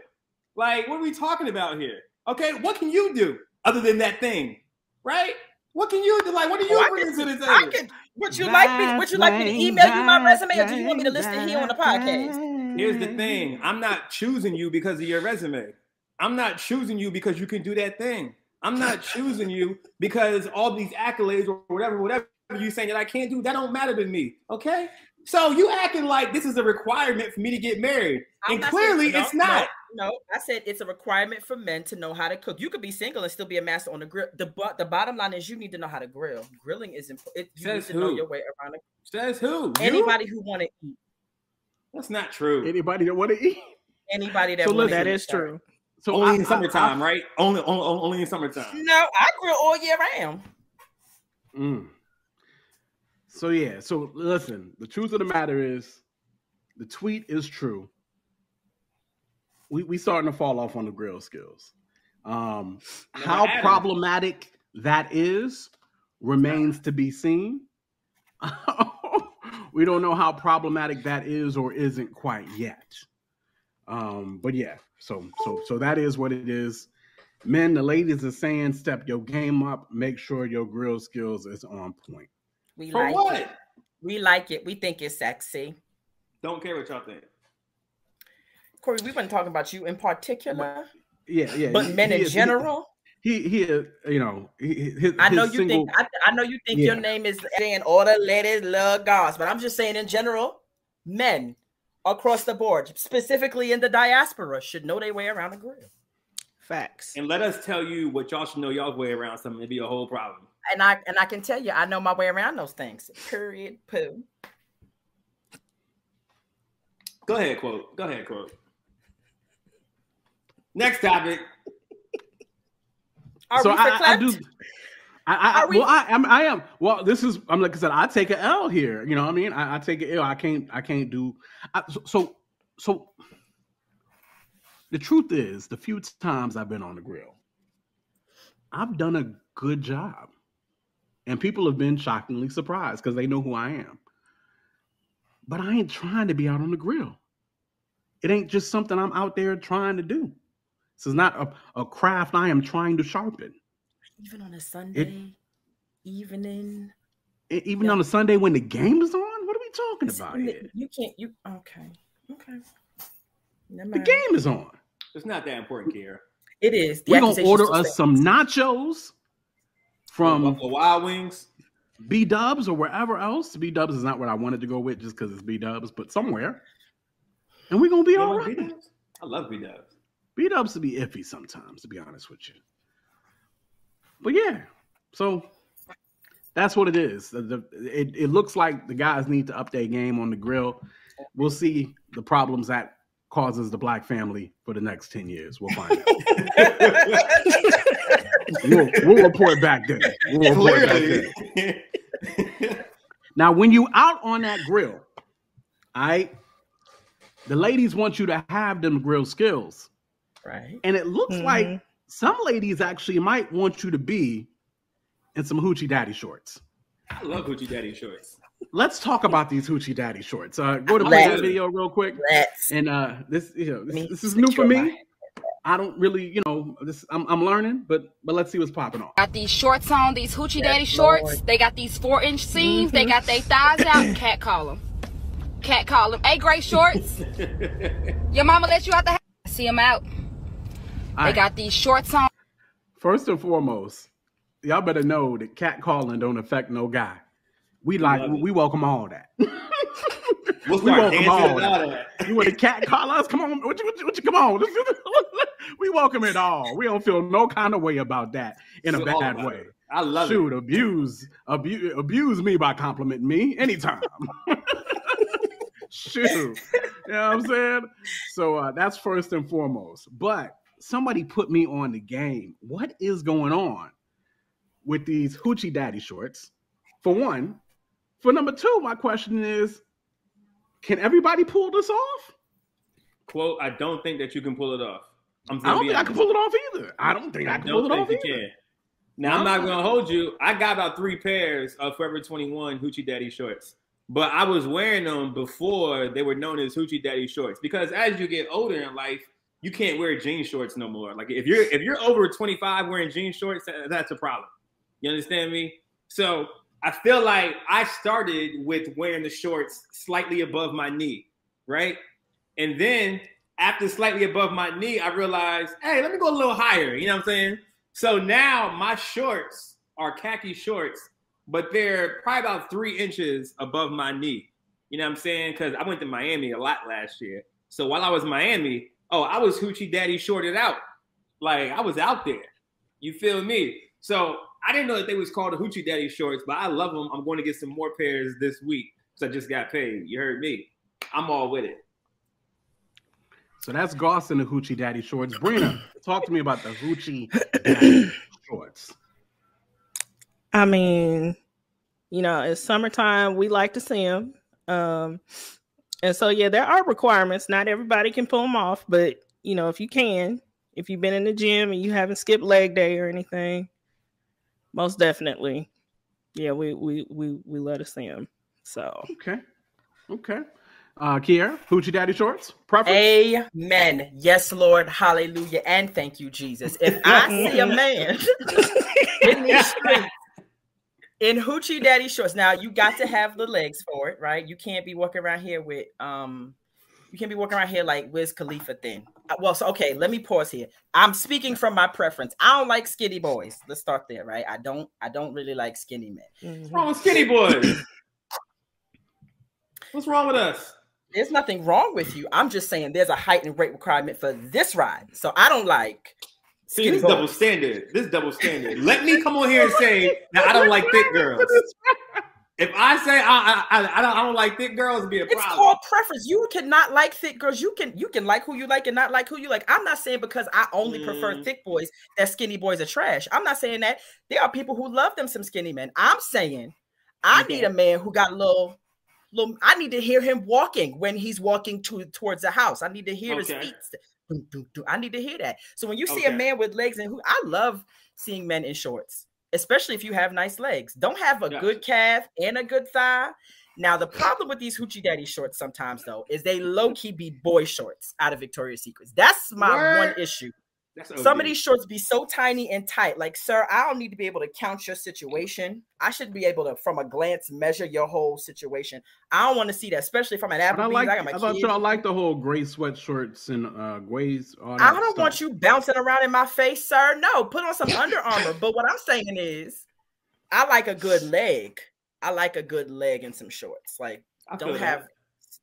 Like, what are we talking about here? Okay, what can you do other than that thing? Right? What can you do? Like, what do you Oh, I bringing can- to the I table? could. Would you like me? Would you like me to email you my resume, or do you want me to list it here on the podcast? Here's the thing. I'm not choosing you because of your resume. I'm not choosing you because you can do that thing. I'm not choosing you because all these accolades or whatever, whatever you're saying that I can't do, that don't matter to me. Okay? So you acting like this is a requirement for me to get married. I'm and clearly saying- no, it's not. No, no, I said it's a requirement for men to know how to cook. You could be single and still be a master on the grill. The but the bottom line is you need to know how to grill. Grilling is important. You need Says to know who? your way around it. Says who? You? Anybody who want to eat. That's not true. Anybody that want to eat. Anybody that So wanna listen, That eat, is sir. true. So only I- in I- summertime, I- right? Only, only, only in summertime. No, I grill all year round. Mm. So yeah, so listen, the truth of the matter is the tweet is true. We we starting to fall off on the grill skills. Um how problematic that is remains to be seen. we don't know how problematic that is or isn't quite yet. Um, but yeah, so so so that is what it is. Men, the ladies are saying step your game up, make sure your grill skills is on point. We For like what? it. We like it. We think it's sexy. Don't care what y'all think. Corey, we've been talking about you in particular, Yeah, yeah. but he- men he in is- he- general. He he, is, you know, his, I know his you single, think I, I know you think your name is saying all the ladies love goss, but I'm just saying in general, men across the board, specifically in the diaspora, should know their way around a grill. Facts. And let us tell you what y'all should know y'all's way around something. It'd be a whole problem. And I and I can tell you, I know my way around those things. Period. Poo. Go ahead, quote. Go ahead, quote. Next topic. Are so we for I, I do. I, I, Are we- well, I am. I am. Well, this is. I'm like I said. I take an L here. You know what I mean? I, I take an L. I can't. I can't do. I, so, so so. The truth is, the few times I've been on the grill, I've done a good job, and people have been shockingly surprised because they know who I am. But I ain't trying to be out on the grill. It ain't just something I'm out there trying to do. This is not a, a craft I am trying to sharpen. Even on a Sunday evening. E- Even Yeah. on a Sunday when the game is on? What are we talking It's- about here? You can't. You okay? Okay. Never The mind. game is on. It's not that important, Kira. It is. The We're gonna order us some nachos from Buffalo Wild Wings. B Dubs or wherever else. B Dubs is not what I wanted to go with just because it's B Dubs, but somewhere. And we're gonna be You all like right. B-dubs? I love B Dubs. B Dubs to be iffy sometimes, to be honest with you. But yeah, so that's what it is. The, the- it, it looks like the guys need to up their game on the grill. We'll see the problems that causes the black family for the next 10 years. We'll find out. we'll, we'll report back then. We'll report back then. Now, when you out on that grill, all right, the ladies want you to have them grill skills. right. And it looks like Mhm. some ladies actually might want you to be in some hoochie daddy shorts. I love Hoochie Daddy shorts. Let's talk about these hoochie daddy shorts. Uh, go to play that video real quick. Let's. And uh, this, you know, this, this is new for secure me. My- I don't really, you know, this I'm, I'm learning, but but let's see what's popping off. Got these shorts on, these hoochie daddy shorts. Lord. They got these four inch seams. They got their thighs out. Cat call them. Cat call them. Hey, gray shorts. Your mama let you out the house. See them out. All They right. got these shorts on. First and foremost, y'all better know that cat calling don't affect no guy. We like we welcome all that. We'll We start welcome dancing all about it. You want a cat call us? Come on, what you, what you, what you come on? we welcome it all. We don't feel no kind of way about that in a bad way. I love Shoot, it. Shoot, abuse, abuse, abuse me by complimenting me anytime. Shoot, you know what I'm saying? So uh, that's first and foremost. But somebody put me on the game. What is going on with these hoochie daddy shorts? For one, for number two, my question is, can everybody pull this off? Quote, I don't think that you can pull it off. I'm I don't be think I can pull it off either. I don't think I, can pull it off either. can. Now I'm not gonna hold you. I got about three pairs of Forever 21 Hoochie Daddy shorts, but I was wearing them before they were known as Hoochie Daddy shorts because as you get older in life, you can't wear jean shorts no more. Like if you're if you're over 25 wearing jean shorts, that's a problem. You understand me? So I feel like I started with wearing the shorts slightly above my knee, right? And then after slightly above my knee, I realized, hey, let me go a little higher. You know what I'm saying? So now my shorts are khaki shorts, but they're probably about three inches above my knee. You know what I'm saying? Because I went to Miami a lot last year. So while I was in Miami, oh, I was hoochie daddy shorted out. Like I was out there. You feel me? So I didn't know that they was called the hoochie daddy shorts, but I love them. I'm going to get some more pairs this week. So I just got paid. You heard me. I'm all with it. So that's Goss and the Hoochie Daddy shorts. Brina, talk to me about the Hoochie Daddy shorts. I mean, you know, it's summertime. We like to see them. Um, and so, yeah, there are requirements. Not everybody can pull them off, but you know, if you can, if you've been in the gym and you haven't skipped leg day or anything, most definitely, yeah, we we we we let us see them. So Okay. Okay. Uh Kiera, Hoochie Daddy shorts? Preference? Amen. Yes, Lord. Hallelujah. And thank you, Jesus. If I see a man in these streets in hoochie daddy shorts, now you got to have the legs for it, right? You can't be walking around here with um you can't be walking around here like Wiz Khalifa thing. Uh, Well, so okay, let me pause here. I'm speaking from my preference. I don't like skinny boys. Let's start there, right? I don't I don't really like skinny men. What's wrong with skinny boys? What's wrong with us? There's nothing wrong with you. I'm just saying there's a height and weight requirement for this ride. So I don't like See, Skinny this double standard. This double standard. Let me come on here and say that I don't like thick girls. If I say I I, I, I don't I don't like thick girls, it'd be a problem. It's problem. called preference. You cannot like thick girls. You can you can like who you like and not like who you like. I'm not saying because I only prefer Mm. thick boys that skinny boys are trash. I'm not saying that. There are people who love them some skinny men. I'm saying I Okay. need a man who got a little little I need to hear him walking when he's walking to towards the house. I need to hear his feet. I need to hear that. So when you see a man with legs and who I love seeing men in shorts, especially if you have nice legs. Don't have a Gotcha. good calf and a good thigh. Now the problem with these hoochie daddy shorts sometimes though is they low key be boy shorts out of Victoria's Secrets. That's my one issue. That's Some of these shorts be so tiny and tight. Like, sir, I don't need to be able to count your situation. I should be able to, from a glance, measure your whole situation. I don't want to see that, especially from an But I Applebee's. like I, I, got my thought kids. y'all like the whole gray sweatshirts and uh grays. All I don't want you bouncing around in my face, sir. No, put on some Under Armour. But what I'm saying is, I like a good leg. I like a good leg and some shorts. Like, I don't that.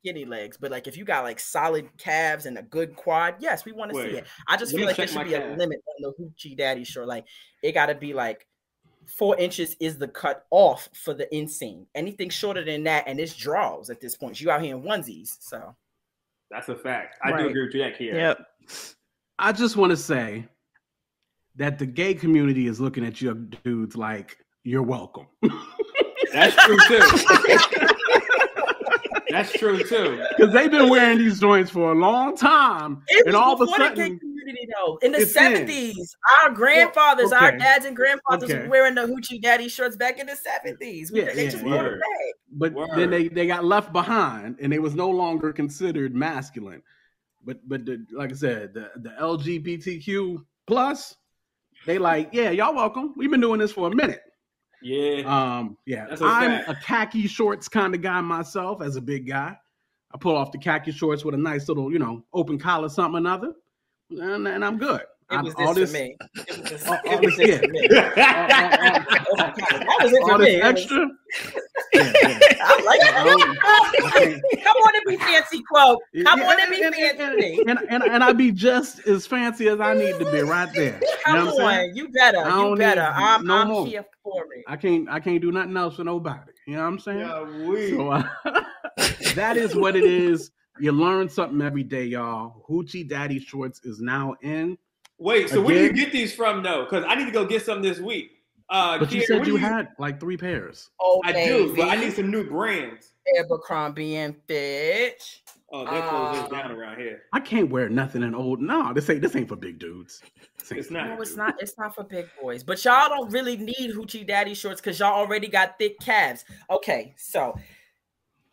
Have skinny legs, but like if you got like solid calves and a good quad, yes, we want to see it. I just feel like there should my be a limit on the hoochie daddy short. Like it got to be like four inches is the cut off for the inseam. Anything shorter than that, and it's draws at this point. You out here in onesies, so That's a fact. I do agree with you that here. Yep. I just want to say that the gay community is looking at you dudes like you're welcome. That's true too. That's true too. Because they've been wearing these joints for a long time. it was and all of a before the gay sudden, community though. In the seventies, our grandfathers, our okay. dads and grandfathers Okay. were wearing the hoochie daddy shirts back in the seventies. Yeah, they yeah, just wore them back. but Word. then they, they got left behind and they was no longer considered masculine. But but the, like I said, the, the LGBTQ plus, they like, yeah, y'all welcome. We've been doing this for a minute. Yeah. Um, yeah, a I'm fact. a khaki shorts kind of guy myself as a big guy. I pull off the khaki shorts with a nice little, you know, open collar, something or another, and, and I'm good. It was all this this, for me. It was this, all- it all was this- this for me. That was all this extra. Yeah, yeah. I like I don't- it. Come on and be fancy, quote. Come Yeah, on and be and, and, fancy. and, and, and I be just as fancy as I need to be right there. You Come know what I'm saying? on, you better, I you better. I'm, no I'm more. here for it. I can't I can't do nothing else for nobody. You know what I'm saying? Yeah, we. So uh, that is what it is. You learn something every day, y'all. Hoochie Daddy Shorts is now in. Wait, so where do you get these from though? Because I need to go get some this week. Uh, But you said where do you had like three pairs. Oh, I do, but I need some new brands. Abercrombie and Fitch. Oh, they close this down around here. I can't wear nothing in old. No, this ain't this ain't for big dudes. This It's not. No, it's dudes. not. It's not for big boys. But y'all don't really need hoochie daddy shorts because y'all already got thick calves. Okay, so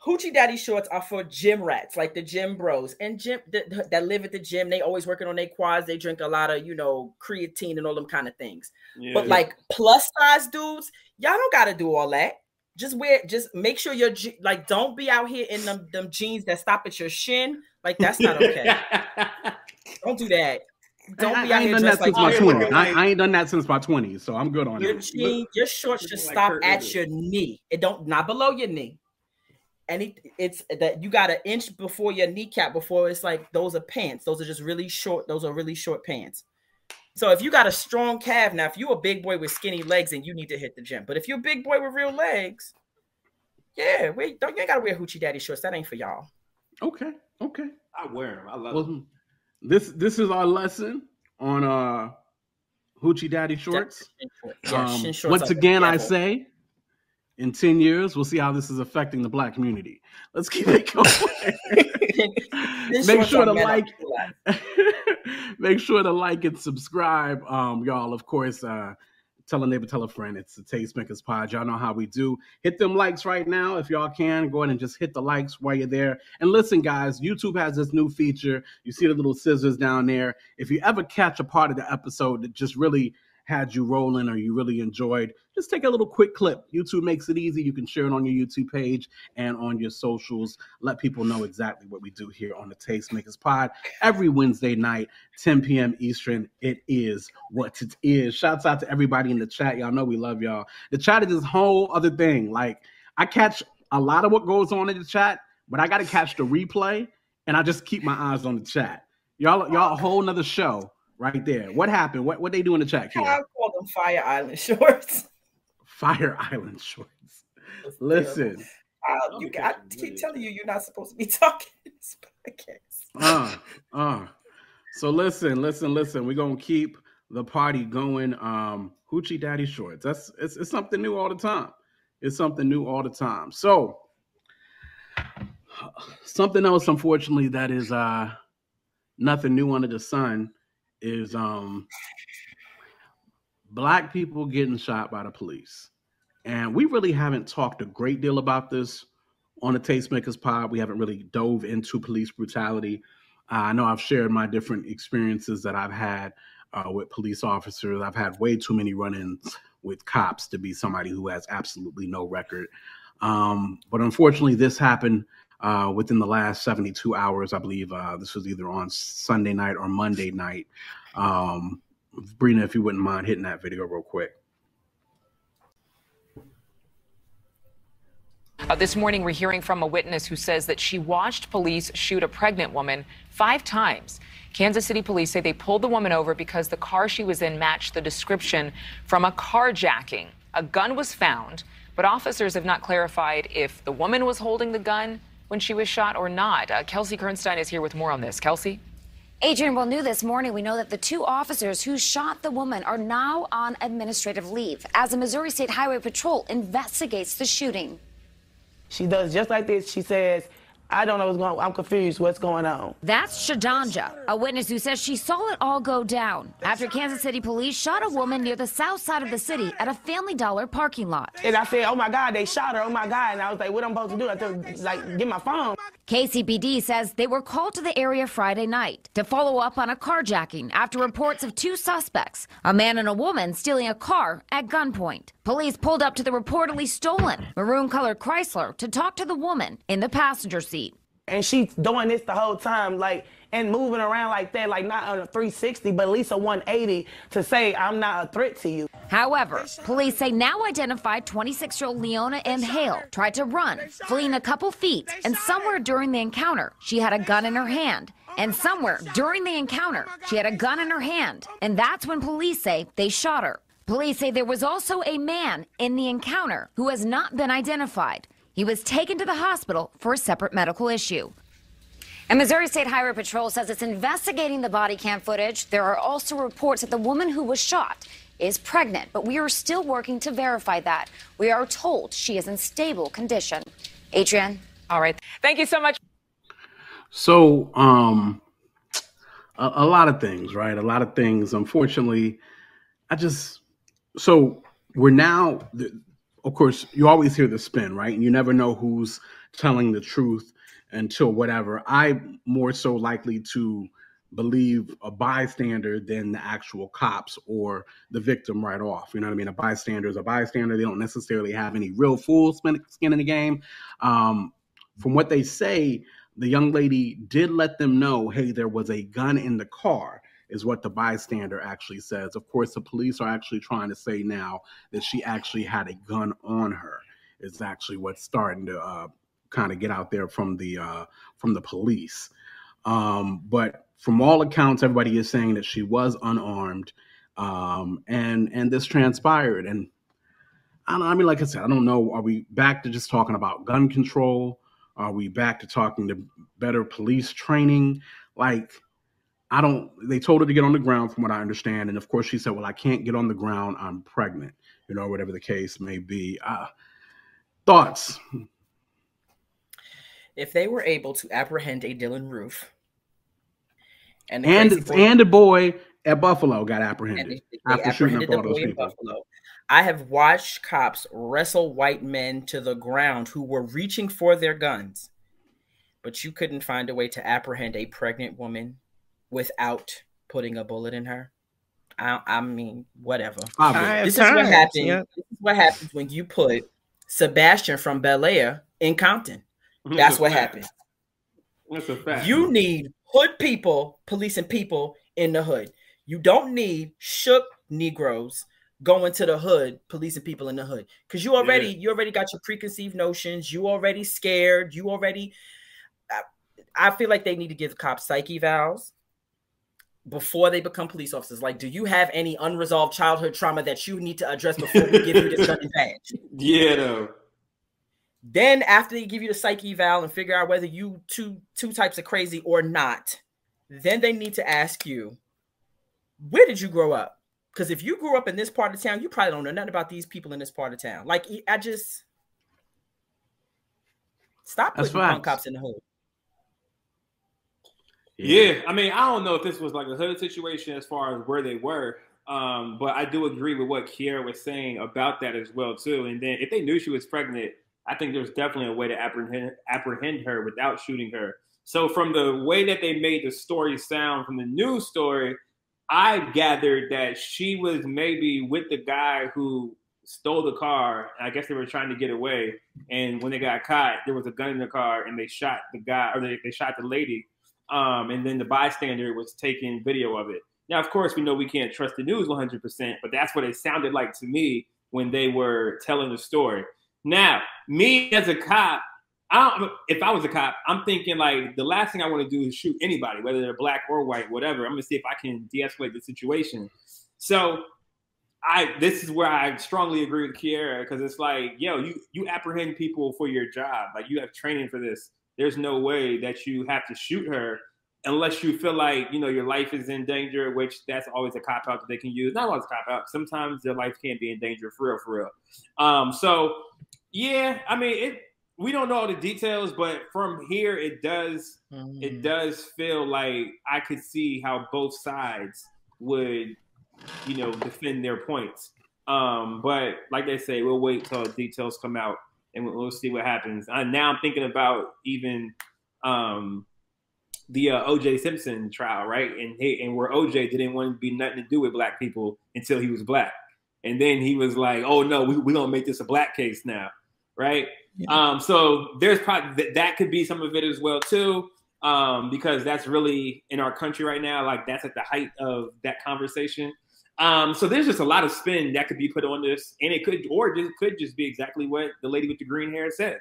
hoochie daddy shorts are for gym rats, like the gym bros and gym that, that live at the gym. They always working on their quads. They drink a lot of you know creatine and all them kind of things. Yeah. But like plus size dudes, y'all don't got to do all that. Just wear, just make sure you're like don't be out here in them them jeans that stop at your shin. Like that's not okay. don't do that. Don't I, be I out ain't here done that dressed like since my twenties. I, I ain't done that since my twenties, so I'm good on your that. jeans, your shorts should looking like stop at your knee. It don't not below your knee. Any it's that you got an inch before your kneecap before it's like those are pants. Those are just really short. Those are really short pants. So if you got a strong calf, now if you're a big boy with skinny legs, and you need to hit the gym. But if you're a big boy with real legs, yeah, we don't you ain't gotta wear hoochie daddy shorts. That ain't for y'all. Okay, okay. I wear them. I love Well, them. this this is our lesson on uh Hoochie Daddy shorts. Yeah, Um, shorts once again, I say, in ten years, we'll see how this is affecting the black community. Let's keep it going. Make sure to like, make sure to like and subscribe, um, y'all. Of course, uh, tell a neighbor, tell a friend. It's the Tastemakers Pod. Y'all know how we do. Hit them likes right now if y'all can. Go ahead and just hit the likes while you're there. And listen, guys, YouTube has this new feature. You see the little scissors down there. If you ever catch a part of the episode that just really had you rolling or you really enjoyed, just take a little quick clip. YouTube makes it easy. You can share it on your YouTube page and on your socials. Let people know exactly what we do here on the Tastemakers Pod every Wednesday night, 10 p.m. Eastern. It is what it is. Shouts out to everybody in the chat. Y'all know we love y'all. The chat is this whole other thing. Like, I catch a lot of what goes on in the chat, but I got to catch the replay and I just keep my eyes on the chat. Y'all, y'all a whole nother show right there. What happened? What what they do in the chat, I call them Fire Island shorts. Fire Island shorts. Listen, Uh, you, I keep telling you, you're not supposed to be talking in this podcast. uh, uh. So listen, listen, listen. We're gonna keep the party going. Um, Hoochie Daddy Shorts. That's it's, it's something new all the time. It's something new all the time. So something else, unfortunately, that is uh nothing new under the sun is um black people getting shot by the police. And we really haven't talked a great deal about this on the Tastemakers Pod. We haven't really dove into police brutality. Uh, I know I've shared my different experiences that I've had uh, with police officers. I've had way too many run ins with cops to be somebody who has absolutely no record. Um, but unfortunately, this happened uh, within the last 72 hours. I believe uh, this was either on Sunday night or Monday night. Um, Brina, if you wouldn't mind hitting that video real quick. Uh, this morning, we're hearing from a witness who says that she watched police shoot a pregnant woman five times. Kansas City police say they pulled the woman over because the car she was in matched the description from a carjacking. A gun was found, but officers have not clarified if the woman was holding the gun when she was shot or not. Uh, Kelsey Kernstein is here with more on this. Kelsey? Adrian, well, new this morning, we know that the two officers who shot the woman are now on administrative leave as the Missouri State Highway Patrol investigates the shooting. She does just like this. She says, I don't know what's going on. I'm confused. What's going on? That's Shadanja, a witness who says she saw it all go down after Kansas City police shot a woman near the south side of the city at a Family Dollar parking lot. And I said, oh my God, they shot her. Oh my God. And I was like, what am I supposed to do? I told, like, get my phone. KCPD says they were called to the area Friday night to follow up on a carjacking after reports of two suspects, a man and a woman, stealing a car at gunpoint. Police pulled up to the reportedly stolen maroon colored Chrysler to talk to the woman in the passenger seat. And she's doing this the whole time, like, and moving around like that, like not on a 360, but at least a 180 to say, I'm not a threat to you. However, police say now identified 26 year old Leona M. Hale tried to run, fleeing a couple feet, and somewhere during the encounter, she had a gun in her hand. And somewhere during the encounter, she had a gun in her hand. And that's when police say they shot her. Police say there was also a man in the encounter who has not been identified. He was taken to the hospital for a separate medical issue. And Missouri State Highway Patrol says it's investigating the body cam footage. There are also reports that the woman who was shot is pregnant, but we are still working to verify that. We are told she is in stable condition. Adrian? All right. Thank you so much. So, um, a, a lot of things, right? A lot of things. Unfortunately, I just so we're now. Of course, you always hear the spin, right? And you never know who's telling the truth until whatever. I'm more so likely to believe a bystander than the actual cops or the victim right off. You know what I mean? A bystander is a bystander. They don't necessarily have any real full skin in the game. Um, from what they say, the young lady did let them know, hey, there was a gun in the car, is what the bystander actually says. Of course, the police are actually trying to say now that she actually had a gun on her. Is actually what's starting to uh, kind of get out there from the uh, from the police. Um, but from all accounts, everybody is saying that she was unarmed, um, and and this transpired. And I, I mean, like I said, I don't know. Are we back to just talking about gun control? Are we back to talking to better police training? Like, I don't. They told her to get on the ground, from what I understand, and of course she said, "Well, I can't get on the ground. I'm pregnant." You know, whatever the case may be. Uh, thoughts? If they were able to apprehend a Dylann Roof, and and, boy, and the boy at Buffalo got apprehended they, they after shooting up all those people. Buffalo. I have watched cops wrestle white men to the ground who were reaching for their guns, but you couldn't find a way to apprehend a pregnant woman without putting a bullet in her. I, I mean, whatever. This is what happens. Yeah. This is what happens when you put Sebastian from Bel Air in Compton. That's what happens. That's a fact. You need hood people policing people in the hood. You don't need shook Negroes going to the hood policing people in the hood because you already yeah. you already got your preconceived notions. You already scared. You already. I, I feel like they need to give cops psych evals before they become police officers. Like, do you have any unresolved childhood trauma that you need to address before we give you this gun badge? Yeah, no. Then after they give you the psych eval and figure out whether you two two types of crazy or not, then they need to ask you, where did you grow up? Because if you grew up in this part of town, you probably don't know nothing about these people in this part of town. Like I just stop putting punk cops in the hood. Yeah. I mean, I don't know if this was like a hood situation as far as where they were, um, but I do agree with what Kiera was saying about that as well too. And then if they knew she was pregnant, I think there's definitely a way to apprehend apprehend her without shooting her. So from the way that they made the story sound from the news story, I gathered that she was maybe with the guy who stole the car. I guess they were trying to get away, and when they got caught, there was a gun in the car, and they shot the guy or they, they shot the lady. Um, and then the bystander was taking video of it. Now, of course, we know we can't trust the news 100%, but that's what it sounded like to me when they were telling the story. Now, me as a cop, I if I was a cop, I'm thinking like the last thing I want to do is shoot anybody, whether they're black or white, whatever. I'm gonna see if I can de-escalate the situation. So I this is where I strongly agree with Kiera because it's like, yo, you you apprehend people for your job. Like you have training for this. There's no way that you have to shoot her unless you feel like you know your life is in danger, which that's always a cop out that they can use. Not always a cop out. Sometimes their life can be in danger for real, for real. Um, so yeah, I mean it. We don't know all the details, but from here it does mm. it does feel like I could see how both sides would, you know, defend their points. Um, but like they say, we'll wait till details come out and we'll, we'll see what happens. Uh, now I'm thinking about even um, the uh, OJ Simpson trial, right? And he, and where OJ didn't want to be nothing to do with black people until he was black, and then he was like, "Oh no, we we gonna make this a black case now." Right? Yeah. Um, so there's probably th- that could be some of it as well too, um, because that's really in our country right now. Like that's at the height of that conversation. Um, so there's just a lot of spin that could be put on this, and it could or it could just be exactly what the lady with the green hair said.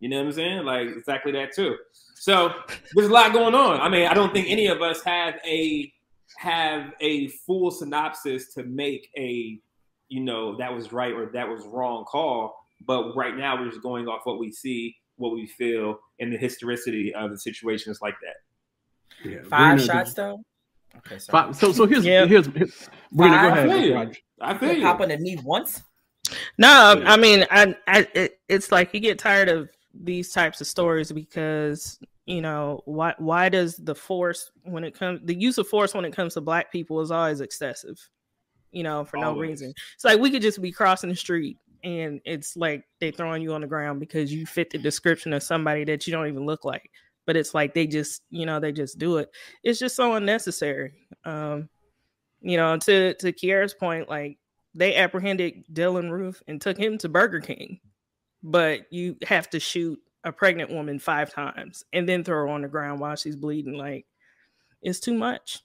You know what I'm saying? Like exactly that too. So there's a lot going on. I mean, I don't think any of us have a have a full synopsis to make a you know that was right or that was wrong call but right now, we're just going off what we see, what we feel, and the historicity of the situations like that. Yeah, Five shots though. Okay, sorry. Five, so so here's yeah. here's, here's we're gonna go ahead. I feel you. I feel you. Pop on the knee once. No, I mean, I, I, it, it's like you get tired of these types of stories because you know why? Why does the force when it comes the use of force when it comes to black people is always excessive? You know, for always. no reason. It's like we could just be crossing the street and it's like they throwing you on the ground because you fit the description of somebody that you don't even look like but it's like they just you know they just do it. It's just so unnecessary um you know to to kiera's point like they apprehended dylann roof and took him to burger king but you have to shoot a pregnant woman five times and then throw her on the ground while she's bleeding like it's too much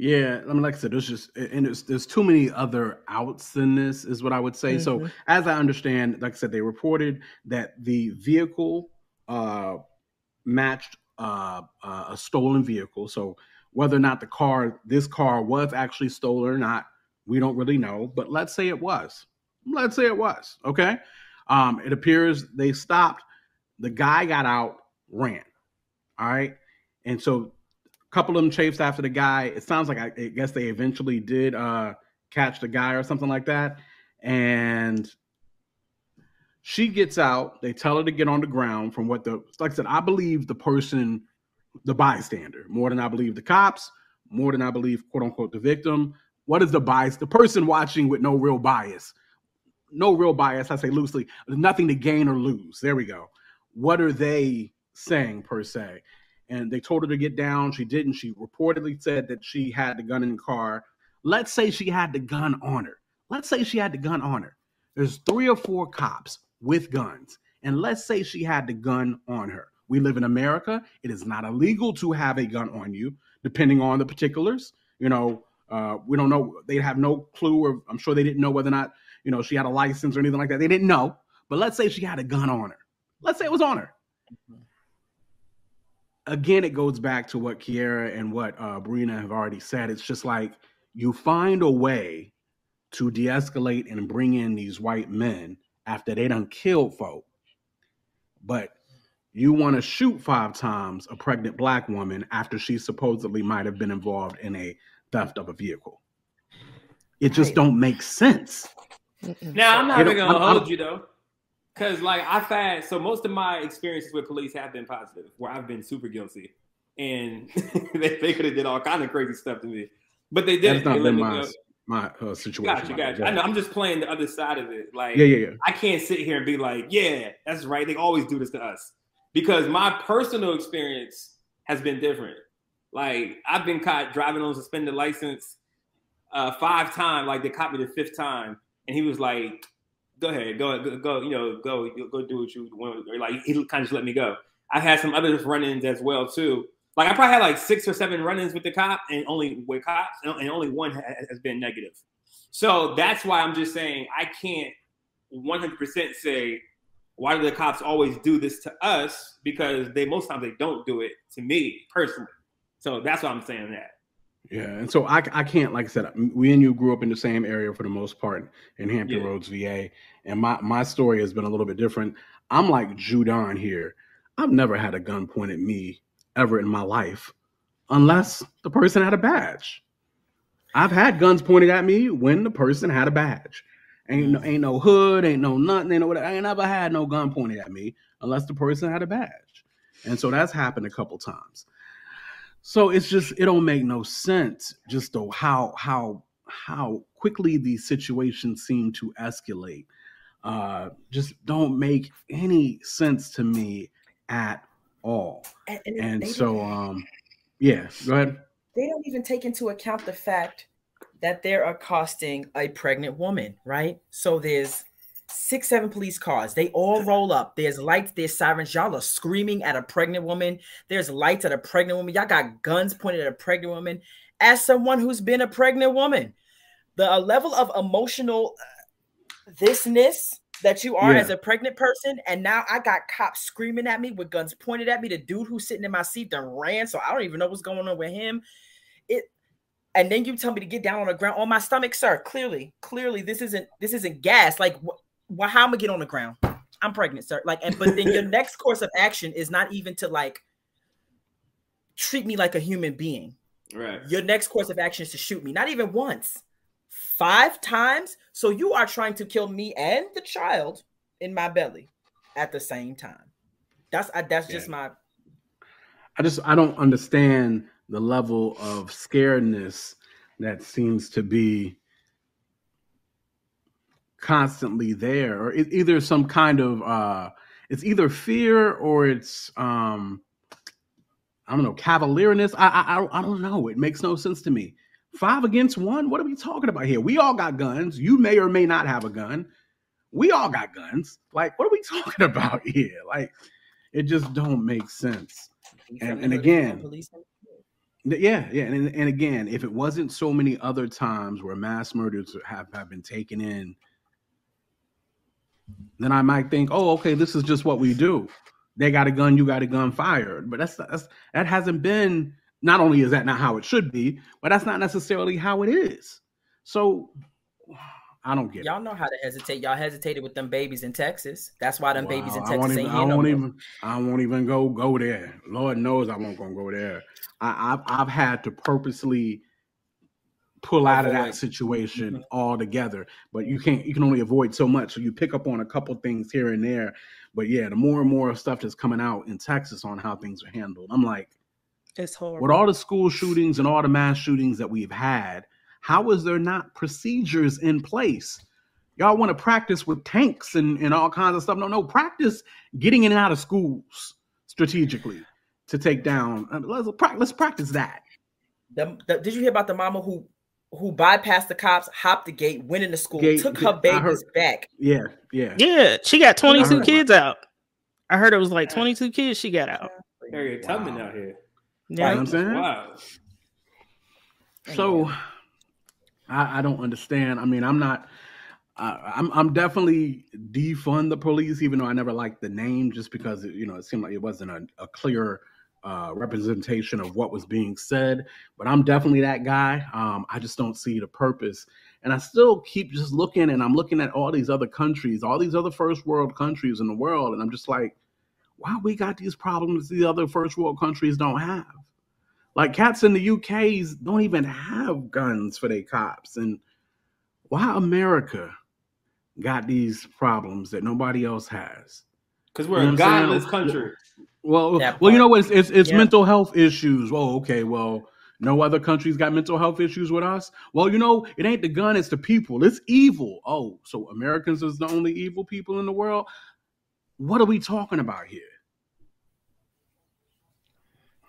yeah, I mean, like I said, there's just and there's there's too many other outs in this, is what I would say. Mm-hmm. So, as I understand, like I said, they reported that the vehicle uh, matched uh, uh, a stolen vehicle. So, whether or not the car, this car, was actually stolen or not, we don't really know. But let's say it was. Let's say it was. Okay. Um, it appears they stopped The guy got out, ran. All right. And so couple of them chased after the guy. It sounds like I, I guess they eventually did uh catch the guy or something like that. And she gets out. They tell her to get on the ground from what the like I said, I believe the person, the bystander, more than I believe the cops, more than I believe quote unquote the victim. What is the bias? The person watching with no real bias. No real bias, I say loosely, nothing to gain or lose. There we go. What are they saying per se? And they told her to get down. She didn't. She reportedly said that she had the gun in the car. Let's say she had the gun on her. Let's say she had the gun on her. There's three or four cops with guns. And let's say she had the gun on her. We live in America. It is not illegal to have a gun on you, depending on the particulars. You know, uh, we don't know. They have no clue, or I'm sure they didn't know whether or not, you know, she had a license or anything like that. They didn't know. But let's say she had a gun on her. Let's say it was on her. Again, it goes back to what Kiera and what uh, Brina have already said. It's just like you find a way to de-escalate and bring in these white men after they done killed folk. But you want to shoot five times a pregnant black woman after she supposedly might have been involved in a theft of a vehicle. It just don't make sense. Now I'm not even gonna I'm- hold you though, because like I've had so most of my experiences with police have been positive, where I've been super guilty, and they, they could have did all kind of crazy stuff to me, but they didn't. That's not They been my my uh, situation. Gotcha, gotcha. I know. I'm just playing the other side of it. Like, Yeah, yeah, yeah. I can't sit here and be like, yeah, that's right. They always do this to us because my personal experience has been different. Like, I've been caught driving on suspended license uh, five times. Like, they caught me the fifth time, and he was like, "Go ahead, go, go, go you know, go, go do what you want." Or like, he kind of just let me go. I had some other run-ins as well too. Like, I probably had like six or seven run-ins with the cop, and only with cops, and only one has been negative. So that's why I'm just saying I can't 100% say why do the cops always do this to us because they most times they don't do it to me personally. So that's why I'm saying that. Yeah, and so I, I can't, like I said, we and you grew up in the same area for the most part in Hampton Yeah. Roads, VA, and my my story has been a little bit different. I'm like Judon here. I've never had a gun pointed at me ever in my life, unless the person had a badge. I've had guns pointed at me when the person had a badge. Ain't no, mm. ain't no hood, ain't no nothing, ain't no whatever. I ain't never had no gun pointed at me unless the person had a badge. And so that's happened a couple times. So it's just it don't make no sense just though how how how quickly these situations seem to escalate. Uh just don't make any sense to me at all. And, and And so um yeah, go ahead. they don't even take into account the fact that they're accosting a pregnant woman, right? So there's six, seven police cars. They all roll up. There's lights, there's sirens. Y'all are screaming at a pregnant woman. There's lights at a pregnant woman. Y'all got guns pointed at a pregnant woman. As someone who's been a pregnant woman, the uh, level of emotional uh, thisness that you are Yeah. as a pregnant person, and now I got cops screaming at me with guns pointed at me. The dude who's sitting in my seat done ran, so I don't even know what's going on with him. It, and then you tell me to get down on the ground on my stomach, sir. Clearly, clearly, this isn't this isn't gas. Like, wh- wh- how am I get on the ground? I'm pregnant, sir. Like, and but then your next course of action is not even to like treat me like a human being. Right. Your next course of action is to shoot me, not even once, five times. So you are trying to kill me and the child in my belly at the same time. That's I, that's just my I just I don't understand the level of scaredness that seems to be constantly there or it, either some kind of uh it's either fear or it's um I don't know cavalierness I I I don't- I don't know it makes no sense to me. Five against one? What are we talking about here? We all got guns. You may or may not have a gun. We all got guns. Like what are we talking about here? Like it just don't make sense. And, and again Yeah, yeah, and and again, if it wasn't so many other times where mass murders have, have been taken in, then I might think, oh, okay, this is just what we do. They got a gun, you got a gun, fired. But that's that's that hasn't been. Not only is that not how it should be, but that's not necessarily how it is. So, I don't get Y'all know how to hesitate. Y'all hesitated with them babies in Texas. That's why them Wow, babies in I Texas won't ain't even, here I won't more. even. I won't even go go there. Lord knows I won't gonna go there. I, I've I've had to purposely pull out of that Avoid. situation altogether. But you can't. You can only avoid so much. So you pick up on a couple things here and there. But yeah, the more and more stuff that's coming out in Texas on how things are handled, I'm like, It's horrible. with all the school shootings and all the mass shootings that we've had, how is there not procedures in place? Y'all want to practice with tanks and, and all kinds of stuff. No, no, practice getting in and out of schools strategically to take down. uh, Let's, let's practice that. The, the- did you hear about the mama who who bypassed the cops, hopped the gate, went into school, Gate- took I her babies heard- back? Yeah, yeah. Yeah, she got 22 heard kids out. I heard it was like 22 kids she got out. Harriet Tubman out here. You know Yeah. I'm saying? Wow. So I, I don't understand. I mean, I'm not. I I'm I'm definitely defund the police, even though I never liked the name, just because it, you know it seemed like it wasn't a, a clear uh, representation of what was being said. But I'm definitely that guy. Um, I just don't see the purpose, and I still keep just looking, and I'm looking at all these other countries, all these other first world countries in the world, and I'm just like, why we got these problems the other first world countries don't have? Like cats in the UK's don't even have guns for their cops. And why America got these problems that nobody else has? Because we're You a know what godless country. Well, well, you know what? It's it's, it's Yeah. mental health issues. Oh, okay. Well, no other countries got mental health issues with us. Well, you know, it ain't the gun; it's the people. It's evil. Oh, so Americans is the only evil people in the world? What are we talking about here?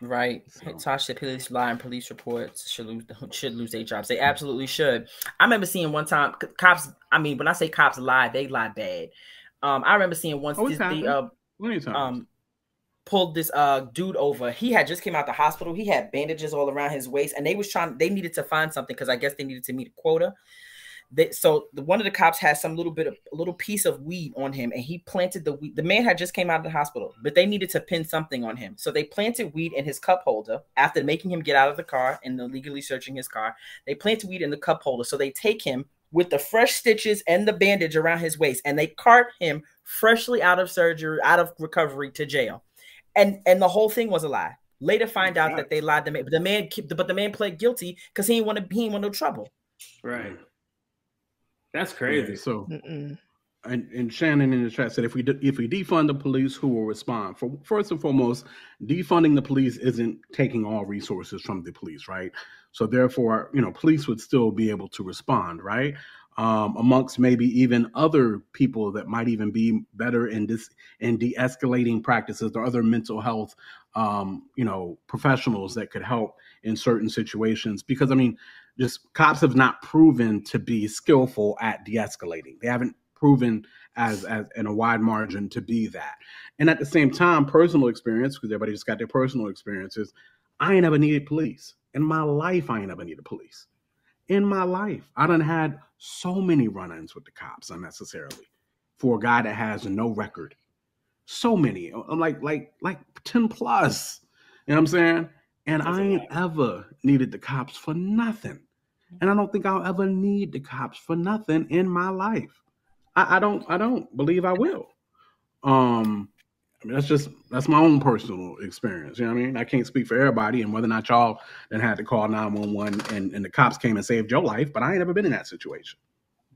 Right. So- Tosh said police lie and police reports should lose should lose their jobs. They absolutely should. I remember seeing one time c- cops. I mean, when I say cops lie, they lie bad. Um, I remember seeing once Oh, this, the uh, um pulled this uh dude over. He had just came out the hospital. He had bandages all around his waist, and they was trying. They needed to find something because I guess they needed to meet a quota. They, so the, one of the cops had some little bit of little piece of weed on him, and he planted the weed. The man had just came out of the hospital, but they needed to pin something on him. So they planted weed in his cup holder after making him get out of the car and illegally searching his car. They planted weed in the cup holder. So they take him with the fresh stitches and the bandage around his waist, and they cart him freshly out of surgery, out of recovery to jail. And and the whole thing was a lie. Later, find out that they lied to me. But the man, but the man pled guilty because he didn't want to. He didn't want no trouble. Right. That's Yeah, crazy. so Mm-mm. and, and Shannon in the chat said if we de- if we defund the police, who will respond? For first and foremost, defunding the police isn't taking all resources from the police, right? So therefore, you know, police would still be able to respond, right? Um, amongst maybe even other people that might even be better in this in de-escalating practices or other mental health, um, you know, professionals that could help in certain situations. Because I mean, just cops have not proven to be skillful at de-escalating. They haven't proven as as in a wide margin to be that. And at the same time, personal experience, because everybody just got their personal experiences. I ain't ever needed police. In my life, I ain't ever needed police. In my life, I done had so many run-ins with the cops unnecessarily for a guy that has no record. So many. I'm like like like 10 plus. You know what I'm saying? And That's I ain't ever needed the cops for nothing. And I don't think I'll ever need the cops for nothing in my life. I, I don't I don't believe I will. Um I mean, that's just that's my own personal experience. You know what I mean? I can't speak for everybody and whether or not y'all then had to call 911 and, and the cops came and saved your life, but I ain't ever been in that situation.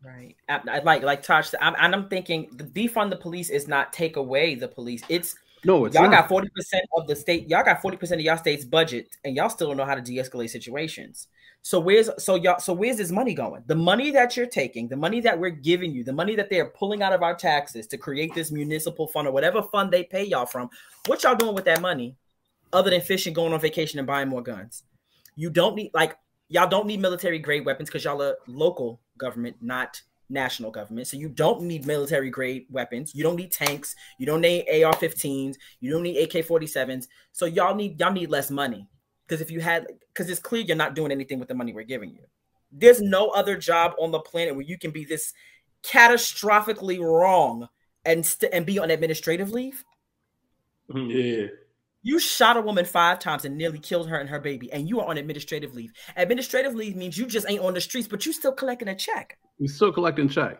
Right. I, I like like Tosh. I'm, and I'm thinking the defund the police is not take away the police. It's No, it's y'all not. got forty percent of the state. Y'all got forty percent of y'all state's budget, and y'all still don't know how to de-escalate situations. So where's so y'all so where's this money going? The money that you're taking, the money that we're giving you, the money that they're pulling out of our taxes to create this municipal fund or whatever fund they pay y'all from. What y'all doing with that money, other than fishing, going on vacation, and buying more guns? You don't need like y'all don't need military grade weapons because y'all are local government, not national government. So you don't need military grade weapons. You don't need tanks. You don't need AR-15s. You don't need AK-47s. So y'all need y'all need less money because if you had because it's clear you're not doing anything with the money we're giving you. There's no other job on the planet where you can be this catastrophically wrong and st- and be on administrative leave. Mm-hmm. Yeah. You shot a woman five times and nearly killed her and her baby, and you are on administrative leave. Administrative leave means you just ain't on the streets, but you still collecting a check. We still collecting check.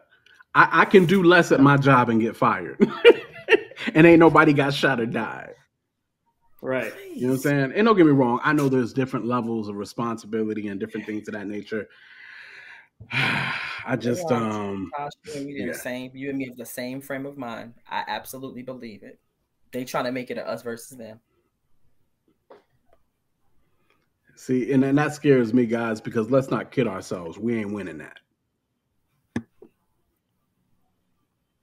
I, I can do less at my job and get fired, and ain't nobody got shot or died. Right. You know what I'm saying? And don't get me wrong, I know there's different levels of responsibility and different things of that nature. I just Yeah, um Josh, you and me yeah. the same. You and me have the same frame of mind. I absolutely believe it. They trying to make it a us versus them. See, and then that scares me, guys, because let's not kid ourselves. We ain't winning that.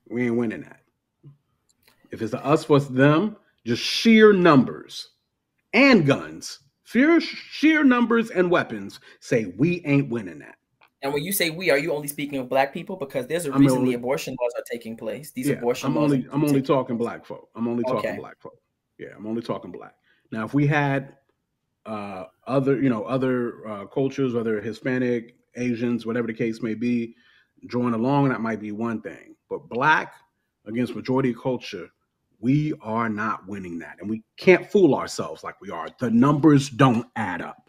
We ain't winning that. If it's a us versus them, just sheer numbers and guns, fear sheer numbers and weapons say we ain't winning that. And when you say we, are you only speaking of black people? Because there's a I'm reason only- the abortion laws are taking place. These Yeah, abortion I'm laws. only I'm only talking black folk. I'm only talking Okay. black folk. Yeah, I'm only talking black. Now, if we had uh, other, you know, other uh, cultures, whether Hispanic, Asians, whatever the case may be, join along, that might be one thing. But black against majority culture, we are not winning that, and we can't fool ourselves like we are. The numbers don't add up.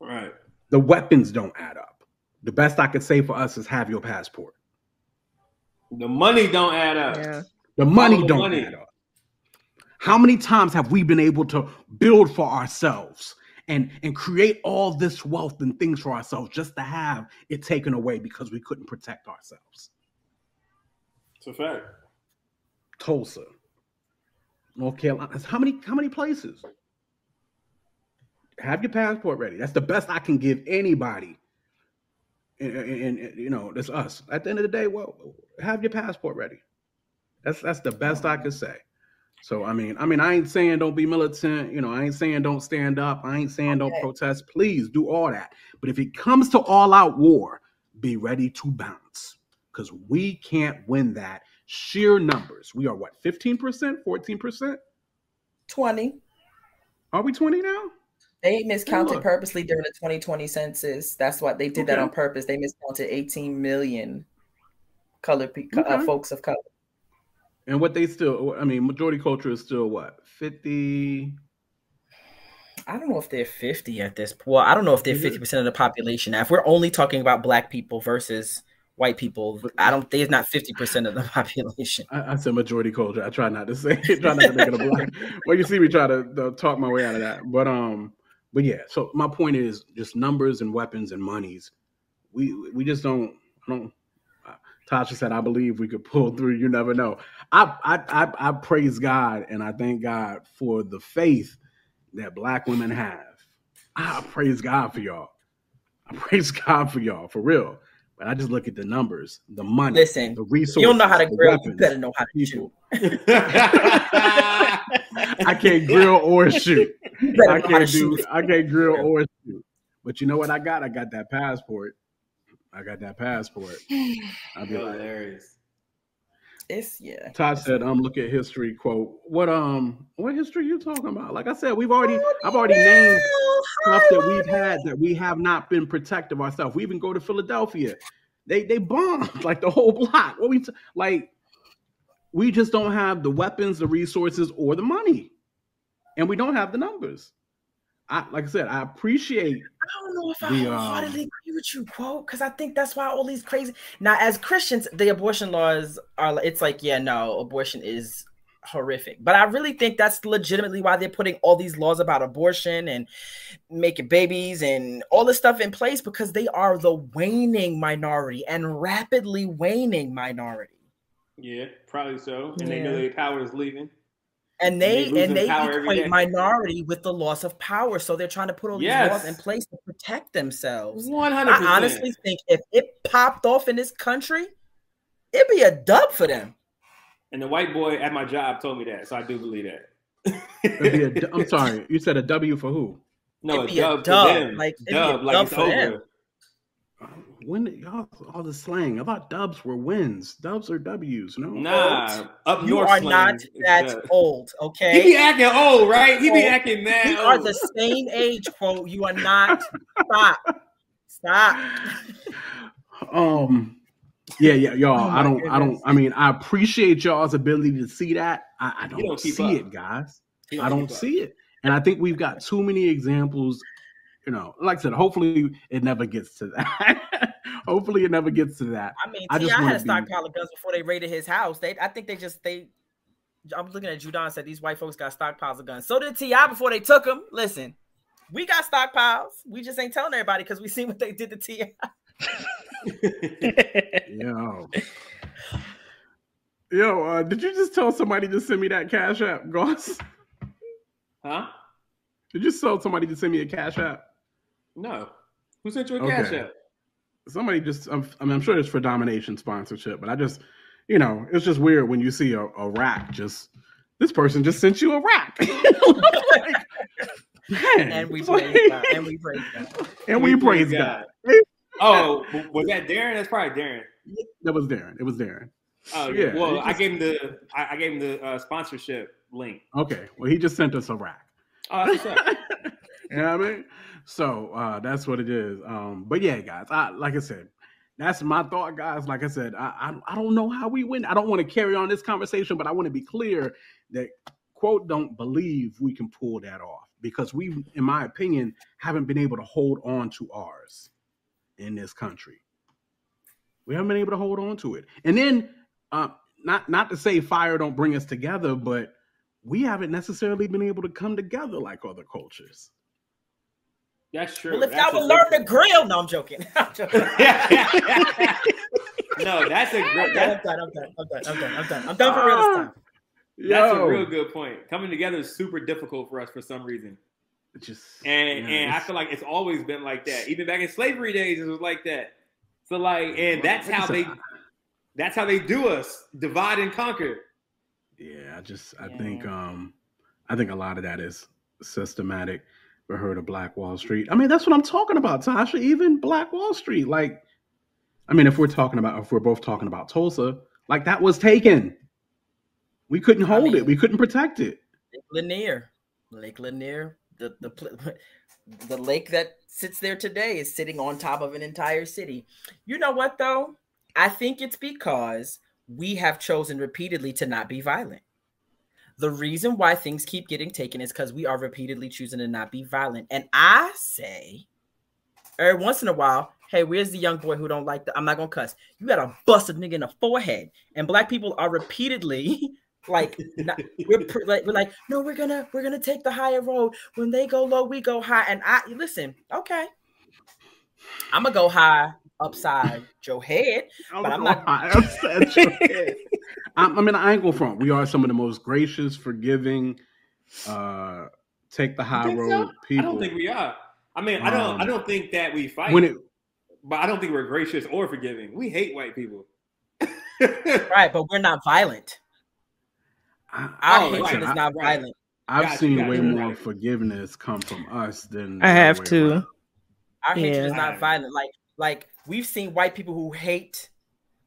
Right. The weapons don't add up. The best I could say for us is have your passport. The money don't add up. Yeah. The money the don't money. add up. How many times have we been able to build for ourselves and and create all this wealth and things for ourselves just to have it taken away because we couldn't protect ourselves? It's a fact. Tulsa, North Carolina. How many how many places? Have your passport ready. That's the best I can give anybody. And, and- and, you know, that's us. At the end of the day, well, have your passport ready. That's that's the best I could say. So I mean, I mean, I ain't saying don't be militant. You know, I ain't saying don't stand up. I ain't saying don't protest. Please do all that. But if it comes to all out war, be ready to bounce because we can't win that. Sheer numbers. We are what, 15%, 14%? 20. Are we 20 now? They miscounted purposely during the 2020 census. That's why they did that on purpose. They miscounted 18 million colored pe- uh, folks of color. And what they still, I mean, majority culture is still what, 50? I don't know if they're 50 at this point. Well, I don't know if they're 50% of the population. Now, if we're only talking about black people versus white people, I don't think it's not 50% of the population. I, I said majority culture. I try not to say, try not to make it a black. Well, you see me try to, to talk my way out of that. But um, but yeah. So my point is just numbers and weapons and monies. We we just don't. I don't. Tasha said, "I believe we could pull through. You never know." I I I, I praise God and I thank God for the faith that Black women have. I praise God for y'all. I praise God for y'all for real. But I just look at the numbers, the money, Listen, the resources. You don't know how to grill. You better know how to people. shoot. I can't grill or shoot. I know how to can't do. shoot. I can't grill or shoot. But you know what I got? I got that passport. I got that passport. I'll be like, Hilarious. It's yeah. Todd said, "Um, look at history." Quote: What um, what history you talking about? Like I said, we've already, I've already named stuff that we've had that we have not been protective ourselves. We even go to Philadelphia, they they bombed like the whole block. What we t- like, we just don't have the weapons, the resources, or the money, and we don't have the numbers. I like I said, I appreciate I don't know if I The, um, agree with you, quote, because I think that's why all these crazy. Now, as Christians, the abortion laws are. It's like, yeah, no, abortion is horrific. But I really think that's legitimately why they're putting all these laws about abortion and making babies and all this stuff in place because they are the waning minority and rapidly waning minority. Yeah, probably so. And they know their power is leaving. And they And they and they losing power every equate minority with the loss of power. So they're trying to put all these laws in place to protect themselves. One hundred I honestly think if it popped off in this country, it'd be a dub for them. And the white boy at my job told me that, so I do believe that. it'd be a d- I'm sorry, you said a W for who? no, It'd be a dub, dub, for them. like, it'd be a dub, like dub it's for them. Over. When y'all all the slang? I thought dubs were wins. Dubs are W's. No, Nah, up You north. are slang not that dub. old, Okay, He be acting old, right? He be acting mad. We are the same age, quote. You are not. Stop. Stop. Um, yeah, yeah, y'all. Oh I don't, I don't. I mean, I appreciate y'all's ability to see that. I, I don't, don't see up. it, guys. He I don't keep up. see it, and I think we've got too many examples. You know, like I said, hopefully it never gets to that. Hopefully, it never gets to that. I mean, I T.I. had a stockpile of guns before they raided his house. They, I think they just they. I'm looking at Judon said these white folks got stockpiles of guns. So did T.I. before they took them. Listen, we got stockpiles. We just ain't telling everybody because we seen what they did to Ti. Yo. Yo, uh, did you just tell somebody to send me that cash app, Goss? Huh? Did you just tell somebody to send me a cash app? No. Who sent you a cash app? Somebody just, I'm, I mean, I'm sure it's for domination sponsorship, but I just, you know, it's just weird when you see a, a rack just, this person just sent you a rack. Like, man, and we praise like- God. And we praise God. and we praise God. Oh, was that Darren? That's probably Darren. That was Darren. It was Darren. Oh Yeah, yeah. Well, he I gave him the I, I gave him the uh, sponsorship link. Okay. Well, he just sent us a rack. Oh, that's what's up. You know what I mean? So uh, that's what it is. Um, but yeah, guys, I like I said, that's my thought, guys. Like I said, I, I I don't know how we win. I don't want to carry on this conversation, but I want to be clear that quote don't believe we can pull that off because we, in my opinion, haven't been able to hold on to ours in this country. We haven't been able to hold on to it. And then uh, not not to say fire don't bring us together, but we haven't necessarily been able to come together like other cultures. That's true. Well, if That's y'all would learn good- to grill, no, I'm joking. I'm joking. no, that's a I'm great. done. That's, I'm done. I'm done. I'm done. I'm done. I'm done. I'm done for real this time. that's a real good point. Coming together is super difficult for us for some reason, It's just and yeah, and I feel like it's always been like that. Even back in slavery days, it was like that. So like, and that's how they that's how they do us divide and conquer. Yeah, I just I think um I think a lot of that is systematic. We heard of Black Wall Street. I mean, that's what I'm talking about, Tasha. Even Black Wall Street. Like, I mean, if we're talking about if we're both talking about Tulsa, like that was taken. We couldn't hold it. We couldn't protect it. Lake Lanier, Lake Lanier, the the the lake that sits there today is sitting on top of an entire city. You know what though? I think it's because we have chosen repeatedly to not be violent. The reason why things keep getting taken is because we are repeatedly choosing to not be violent. And I say, every once in a while, hey, where's the young boy who don't like the? I'm not gonna cuss. You got to bust a nigga in the forehead. And black people are repeatedly like, not, we're pr- like, we're like, no, we're gonna we're gonna take the higher road. When they go low, we go high. And I listen, okay, I'm gonna go high upside your head, but I'm not. I upset your head. I, I mean, I ain't go front. We are some of the most gracious, forgiving, uh, take the high road so? road I don't think we are. I mean, I don't. I Um, don't think that we fight. when it but I don't think we're gracious or forgiving. We hate white people. right, but we're not violent. I, Our Oh, hatred right, is I- not right. violent. I've Gotcha, seen gotcha, way right. more forgiveness come from us than I have to. around. Our hatred is not violent. Like like we've seen white people who hate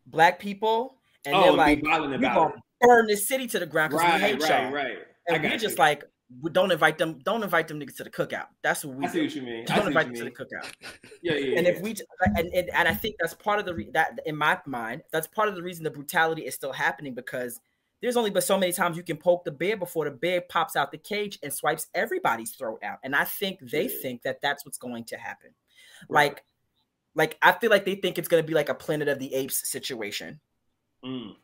black people, and Oh, they're like, violent "We about gonna it." burn this city to the ground because Right, we hate right, y'all." Right, And we're got just you. like, we don't invite them. Don't invite them niggas to the cookout. That's what we I see do. what you mean. Don't invite you them to the cookout. Yeah, yeah. and yeah. if we and, and and I think that's part of the re- that in my mind that's part of the reason the brutality is still happening because there's only but so many times you can poke the bear before the bear pops out the cage and swipes everybody's throat out and I think they think that that's what's going to happen like like I feel like they think it's going to be like a Planet of the Apes situation Mm.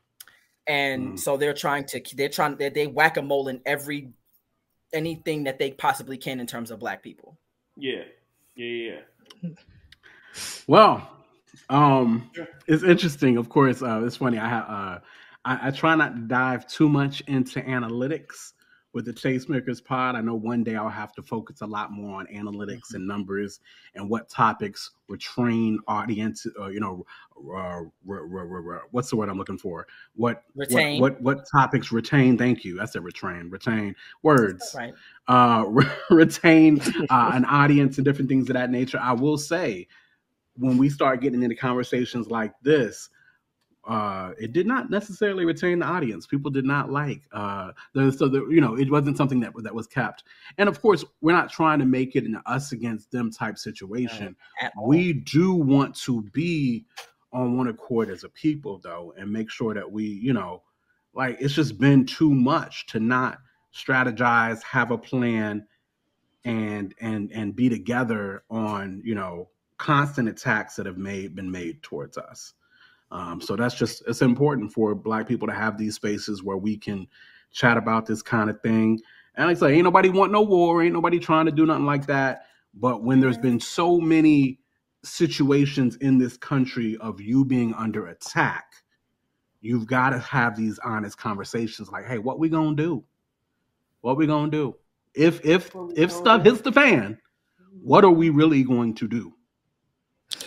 and so they're trying to they're trying they, they whack a mole in every anything that they possibly can in terms of black people yeah, yeah, yeah. Well, um, it's interesting. Of course, uh, it's funny. I have uh, I, I try not to dive too much into analytics with the Tastemakers Pod. I know one day I'll have to focus a lot more on analytics and numbers and what topics retrain audience. Uh, you know, uh, re- re- re- re- what's the word I'm looking for? What what- Retain. What, what topics retain? Thank you. That's a retrain. Retain words right uh, retain uh, an audience and different things of that nature. I will say, when we start getting into conversations like this, uh, it did not necessarily retain the audience. People did not like uh, the, so the, you know it wasn't something that that was kept. And of course, we're not trying to make it an us against them type situation. At. We do want to be on one accord as a people, though, and make sure that we, you know, like it's just been too much to not strategize, have a plan, and and and be together on, you know, constant attacks that have made been made towards us. Um, so that's just it's important for Black people to have these spaces where we can chat about this kind of thing. And like I say, ain't nobody want no war, ain't nobody trying to do nothing like that. But when there's been so many situations in this country of you being under attack, you've got to have these honest conversations like, hey, what we gonna do? What we gonna do? If if if stuff hits the fan, what are we really going to do?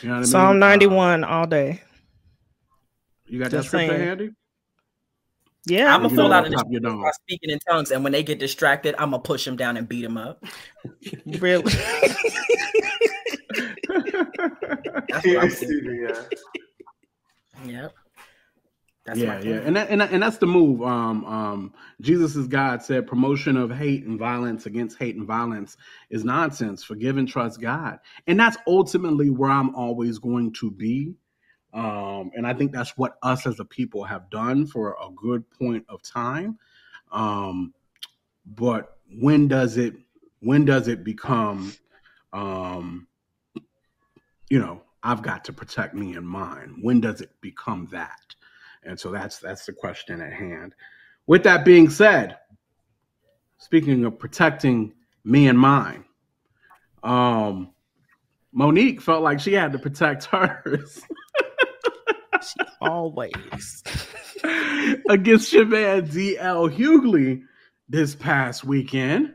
You know what Psalm I mean? 91 uh, all day. You got Just that scripture saying. handy? Yeah, I'm gonna fall out in the speaking in tongues, and when they get distracted, I'm gonna push them down and beat them up. really? yeah. Yep. That's yeah, yeah, and that, and that, and that's the move. Um, um, Jesus is God said promotion of hate and violence against hate and violence is nonsense. Forgive and trust God, and that's ultimately where I'm always going to be. Um, and I think that's what us as a people have done for a good point of time. Um, but when does it when does it become um, you know, I've got to protect me and mine? When does it become that? And so that's that's the question at hand. With that being said, speaking of protecting me and mine, um, Monique felt like she had to protect hers. She always against your man DL Hughley this past weekend.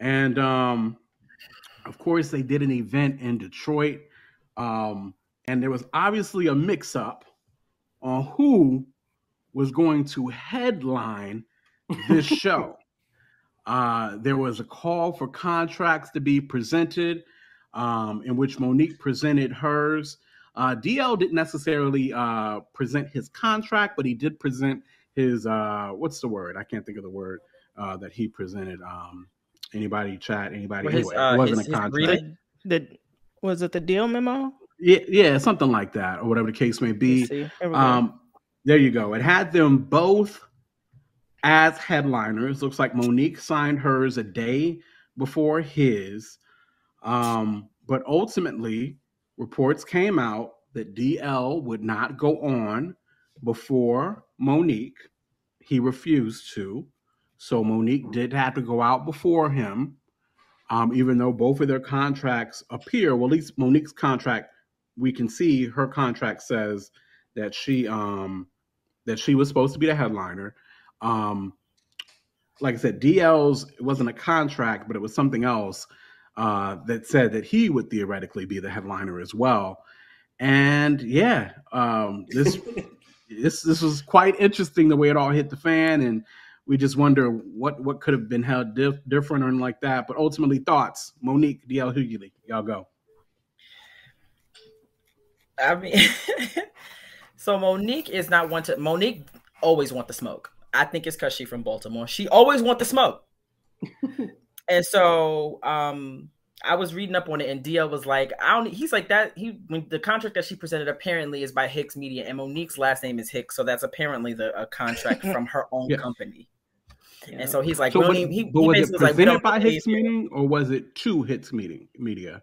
And um, of course, they did an event in Detroit. Um, and there was obviously a mix up on who was going to headline this show. Uh, there was a call for contracts to be presented, um, in which Monique presented hers. Uh, DL didn't necessarily uh, present his contract, but he did present his uh, what's the word? I can't think of the word uh, that he presented. Um, anybody chat? Anybody? Well, his, anyway, it uh, wasn't his, a contract. The, was it the deal memo? Yeah, yeah, something like that, or whatever the case may be. Um, there you go. It had them both as headliners. Looks like Monique signed hers a day before his. Um, but ultimately, reports came out that DL would not go on before Monique. He refused to. So Monique did have to go out before him, um, even though both of their contracts appear. Well, at least Monique's contract we can see her contract says that she um that she was supposed to be the headliner. Um like I said, DL's it wasn't a contract, but it was something else uh, that said that he would theoretically be the headliner as well. And yeah, um, this this this was quite interesting the way it all hit the fan, and we just wonder what what could have been held dif- different or like that. But ultimately, thoughts, Monique DL Hughley, y'all go. I mean, so Monique is not one to. Monique always want the smoke. I think it's because she's from Baltimore. She always want the smoke. and so um I was reading up on it, and DL was like, "I don't." He's like that. He when the contract that she presented apparently is by Hicks Media, and Monique's last name is Hicks, so that's apparently the a contract from her own yeah. company. Yeah. And so he's like, so, but, he, he was it presented like, by Hicks Media, or was it to Hicks Meeting Media?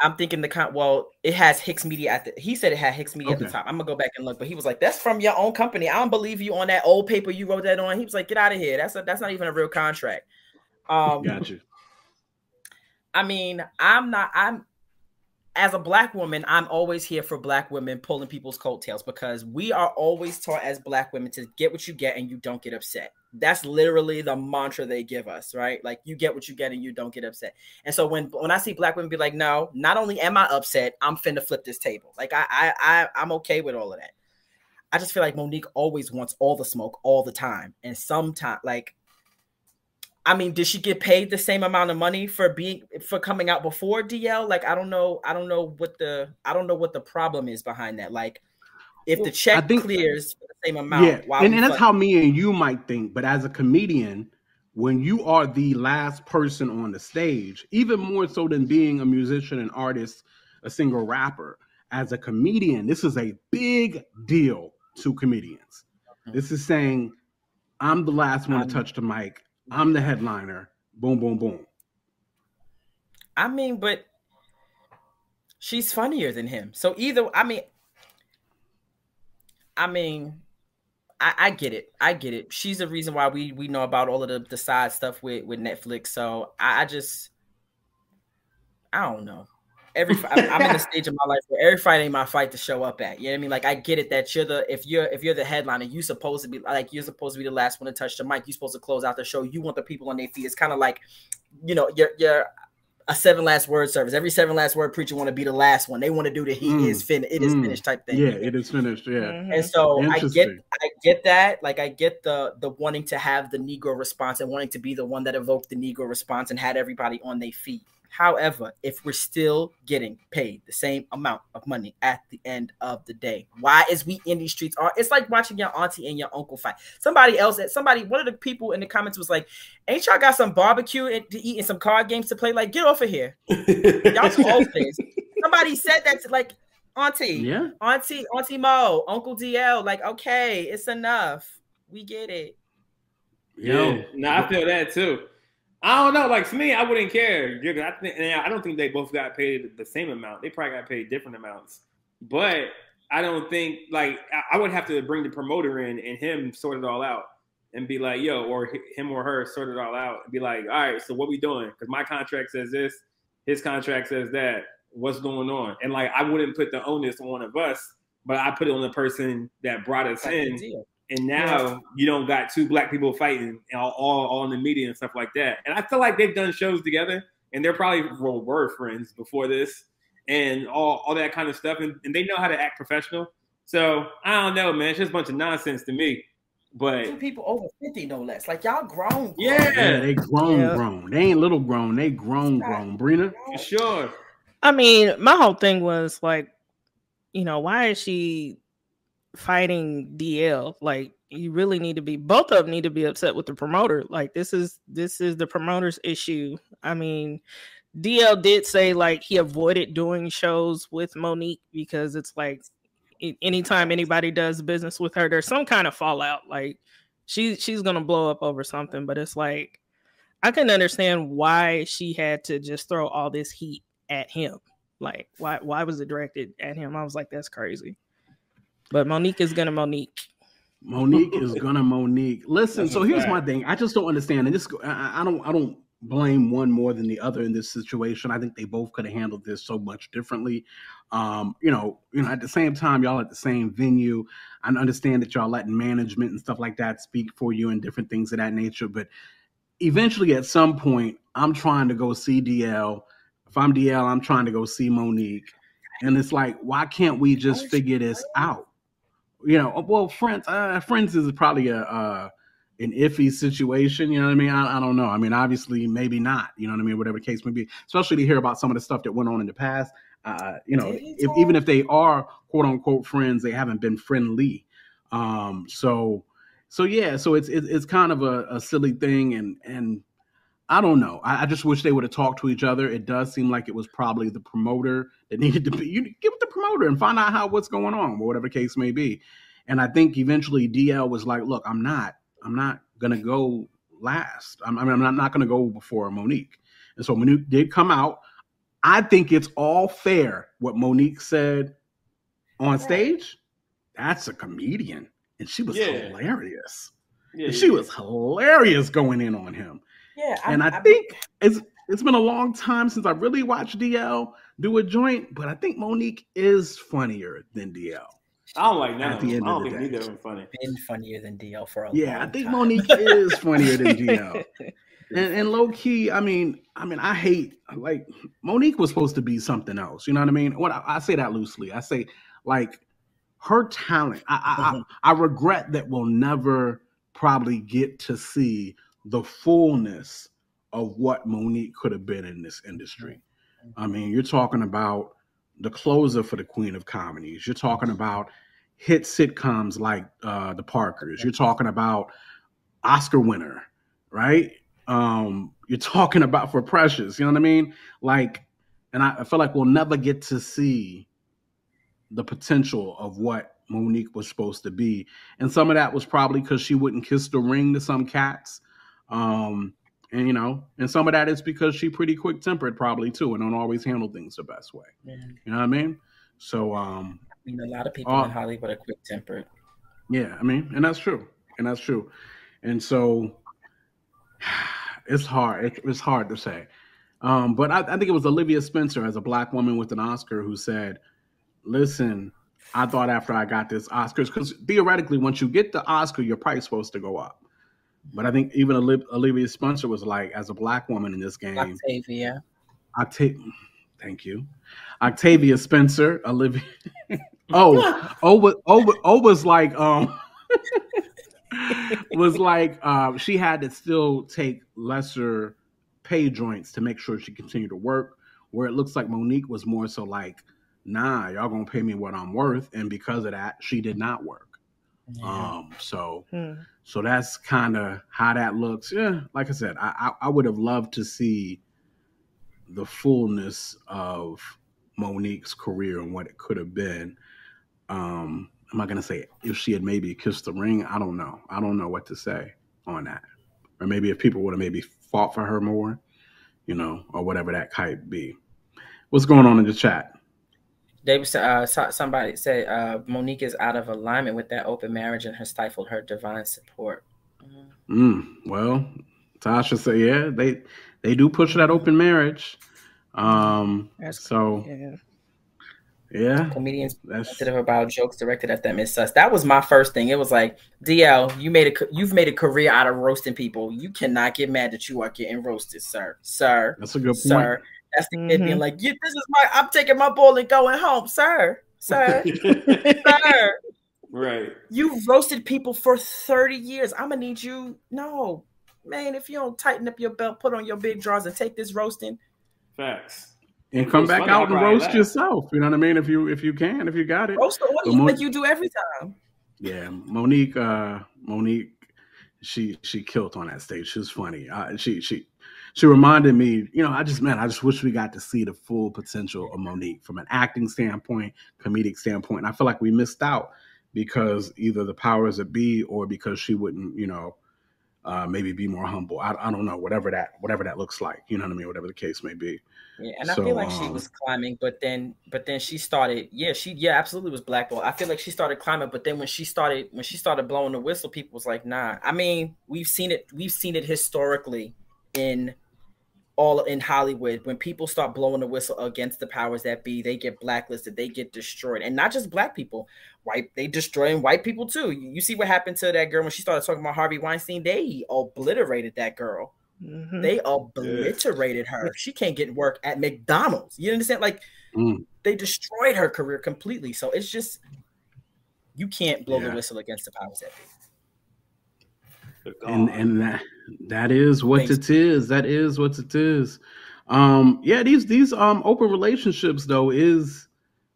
I'm thinking the con. Well, it has Hicks Media at the. He said it had Hicks Media okay. at the top. I'm gonna go back and look, but he was like, "That's from your own company. I don't believe you on that old paper you wrote that on." He was like, "Get out of here. That's a, that's not even a real contract." Um, gotcha. I mean, I'm not. I'm as a black woman, I'm always here for black women pulling people's coattails because we are always taught as black women to get what you get and you don't get upset. That's literally the mantra they give us, right? Like you get what you get and you don't get upset. And so when when I see black women be like, no, not only am I upset, I'm finna flip this table. Like I I, I I'm okay with all of that. I just feel like Monique always wants all the smoke all the time, and sometimes like I mean, did she get paid the same amount of money for being for coming out before DL? Like, I don't know. I don't know what the I don't know what the problem is behind that. Like, if the check think, clears for the same amount, yeah, and, and that's how me and you might think. But as a comedian, when you are the last person on the stage, even more so than being a musician, an artist, a single rapper, as a comedian, this is a big deal to comedians. Mm-hmm. This is saying, I'm the last one to touch the mic. I'm the headliner. Boom, boom, boom. I mean, but she's funnier than him. So either I mean, I mean, I, I, get it. I get it. She's the reason why we we know about all of the, the side stuff with with Netflix. So I, I just I don't know. Every I'm in a stage of my life where every fight ain't my fight to show up at. You know what I mean? Like I get it that you're the if you're if you're the headliner, you supposed to be like you're supposed to be the last one to touch the mic. You're supposed to close out the show. You want the people on their feet. It's kind of like, you know, you're you're a seven last word service. Every seven last word preacher want to be the last one. They want to do the he mm, is finished. It is mm, finished type thing. Yeah, it is finished. Yeah. Mm-hmm. And so I get I get that. Like I get the the wanting to have the Negro response and wanting to be the one that evoked the Negro response and had everybody on their feet. However, if we're still getting paid the same amount of money at the end of the day, why is we in these streets? Are it's like watching your auntie and your uncle fight. Somebody else, somebody, one of the people in the comments was like, "Ain't y'all got some barbecue to eat and some card games to play? Like, get off of here, y'all too old for this." Somebody said that to like auntie, yeah, auntie, auntie Mo, Uncle DL. Like, okay, it's enough. We get it. Yeah, no, I feel that too. I don't know. Like to me, I wouldn't care. I think I don't think they both got paid the same amount. They probably got paid different amounts. But I don't think like I would have to bring the promoter in and him sort it all out and be like, yo, or him or her sort it all out and be like, all right, so what we doing? Because my contract says this, his contract says that. What's going on? And like I wouldn't put the onus on one of us, but I put it on the person that brought us That's in and now yeah. you don't got two black people fighting all, all, all in the media and stuff like that. And I feel like they've done shows together, and they're probably well, were friends before this, and all all that kind of stuff. And, and they know how to act professional. So I don't know, man. It's just a bunch of nonsense to me. But two people over fifty, no less. Like y'all grown. grown. Yeah. yeah, they grown, yeah. grown. They ain't little grown. They grown, grown. Brina, for sure. I mean, my whole thing was like, you know, why is she fighting DL. Like you really need to be both of them need to be upset with the promoter. Like this is this is the promoter's issue. I mean, DL did say like he avoided doing shows with Monique because it's like anytime anybody does business with her, there's some kind of fallout. Like she she's gonna blow up over something, but it's like I can understand why she had to just throw all this heat at him. Like why why was it directed at him? I was like, that's crazy. But Monique is gonna Monique. Monique is gonna Monique. Listen, That's so here's fact. my thing. I just don't understand, and this I, I don't I don't blame one more than the other in this situation. I think they both could have handled this so much differently. Um, you know, you know, at the same time, y'all at the same venue. I understand that y'all letting management and stuff like that speak for you and different things of that nature. But eventually, at some point, I'm trying to go see DL. If I'm DL, I'm trying to go see Monique. And it's like, why can't we just figure this out? You know, well, friends, uh, friends is probably a uh, an iffy situation. You know what I mean? I, I, don't know. I mean, obviously, maybe not. You know what I mean? Whatever the case may be, especially to hear about some of the stuff that went on in the past. Uh, you know, if, even if they are quote unquote friends, they haven't been friendly. Um, so, so yeah, so it's it's, it's kind of a, a silly thing, and and I don't know. I, I just wish they would have talked to each other. It does seem like it was probably the promoter that needed to be. You give it the promoter and find out how what's going on, or whatever the case may be. And I think eventually DL was like, "Look, I'm not. I'm not gonna go last. I'm, I mean, I'm not, not gonna go before Monique." And so Monique did come out. I think it's all fair what Monique said on stage. That's a comedian, and she was yeah. hilarious. Yeah, she yeah. was hilarious going in on him. Yeah, and I, I think it's it's been a long time since I really watched DL do a joint, but I think Monique is funnier than DL. I don't like none of them. I don't think neither of them funny. Been funnier than DL for a yeah. I think time. Monique is funnier than DL. and, and low key, I mean, I mean, I hate like Monique was supposed to be something else. You know what I mean? What I, I say that loosely. I say like her talent. I, I, I, mm-hmm. I regret that we'll never probably get to see the fullness of what Monique could have been in this industry. I mean, you're talking about the closer for the Queen of Comedies. You're talking about hit sitcoms like uh, The Parkers. You're talking about Oscar winner, right? Um, you're talking about for Precious. You know what I mean? Like, and I, I feel like we'll never get to see the potential of what Monique was supposed to be. And some of that was probably because she wouldn't kiss the ring to some cats. Um, and you know, and some of that is because she pretty quick tempered probably too, and don't always handle things the best way. Yeah. You know what I mean? So um, I mean, a lot of people Uh, in Hollywood are quick tempered. yeah, I mean, and that's true, and that's true, and so it's hard. It, it's hard to say, um, but I, I think it was Olivia Spencer as a black woman with an Oscar who said, "Listen, I thought after I got this Oscars, because theoretically, once you get the Oscar, your price supposed to go up." But I think even Olivia, Olivia Spencer was like, as a black woman in this game, Octavia. Octavia, thank you, Octavia Spencer, Olivia. oh, oh, wa- oh, oh, was like, um, was like, uh, she had to still take lesser pay joints to make sure she continued to work. Where it looks like Monique was more so like, nah, y'all gonna pay me what I'm worth, and because of that, she did not work. Um, so Hmm. So that's kind of how that looks. Yeah, like I said, I, I I would have loved to see the fullness of Monique's career and what it could have been. Um, I'm not gonna say if she had maybe kissed the ring. I don't know. I don't know what to say on that. Or maybe if people would have maybe fought for her more, you know, or whatever that might be. What's going on in the chat? They was uh, somebody said uh, Monique is out of alignment with that open marriage and has stifled her divine support. Mm, well, Tasha said, yeah, they they do push that open marriage. Um, That's so Yeah. yeah, Comedians that's sensitive about jokes directed at them is sus. That was my first thing. It was like DL, you made a you've made a career out of roasting people. You cannot get mad that you are getting roasted, sir, sir, that's a good point. Sir. That's the kid being Mhm. like, "You, this is my. I'm taking my ball and going home, sir, sir, sir." right. You roasted people for 30 years. I'm gonna need you. No, man, if you don't tighten up your belt, put on your big drawers, and take this roasting. Facts. and come back out and roast laugh. yourself. You know what I mean? If you if you can, if you got it. Roast the The audience more- like you do every time. Yeah, Monique. Uh, Monique. She she killed on that stage. She was funny. Uh, she she she reminded me. You know, I just man, I just wish we got to see the full potential of Monique from an acting standpoint, comedic standpoint. And I feel like we missed out because either the powers that be or because she wouldn't, you know, uh, maybe be more humble. I, I don't know. Whatever that whatever that looks like. You know what I mean? Whatever the case may be. Yeah, and I feel like she um, was climbing, but then but then she started. Yeah, she yeah absolutely was blackball. I feel like she started climbing, but then when she started when she started blowing the whistle, people was like, nah. I mean, we've seen it. We've seen it historically in all in Hollywood. When people start blowing the whistle against the powers that be, they get blacklisted. They get destroyed, and not just black people. White they destroying white people too. You, you see what happened to that girl when she started talking about Harvey Weinstein? They obliterated that girl. Mhm. They obliterated her. She can't get work at McDonald's. You understand? Like Mm. they destroyed her career completely. So it's just you can't blow the whistle against the powers that be. And and that that is what Thanks. it is. That is what it is. Um, yeah, these these um open relationships though is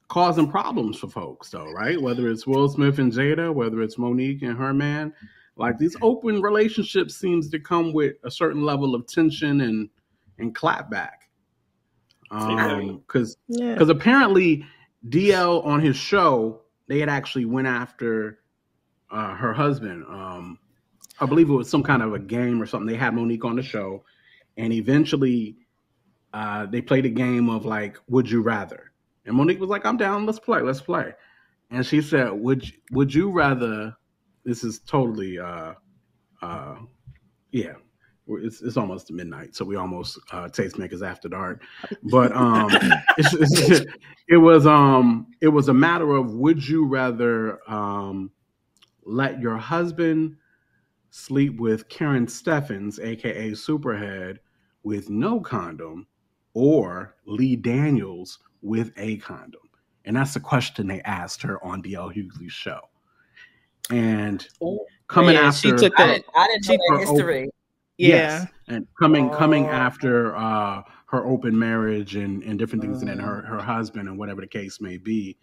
causing problems for folks though, right? Whether it's Will Smith and Jada, whether it's Monique and her man, like these open relationships seems to come with a certain level of tension and and clapback. Um, because Yeah. because apparently DL on his show they had actually went after uh, her husband. Um, I believe it was some kind of a game or something. They had Monique on the show, and eventually uh, they played a game of like, "Would you rather?" And Monique was like, "I'm down. Let's play. Let's play." And she said, "Would you- Would you rather?" This is totally, uh, uh, yeah. It's, it's almost midnight, so we almost uh, tastemakers after dark. But um, it's, it's, it was um, it was a matter of would you rather um, let your husband sleep with Karrine Steffans, aka Superhead, with no condom, or Lee Daniels with a condom? And that's the question they asked her on DL Hughley's show. And Ooh, coming Yeah, she after took I that. didn't, I didn't know Her that open- history. Yeah. Yes. And coming coming Oh. after uh her open marriage and, and different things and then Mm. her, her husband and whatever the case may be.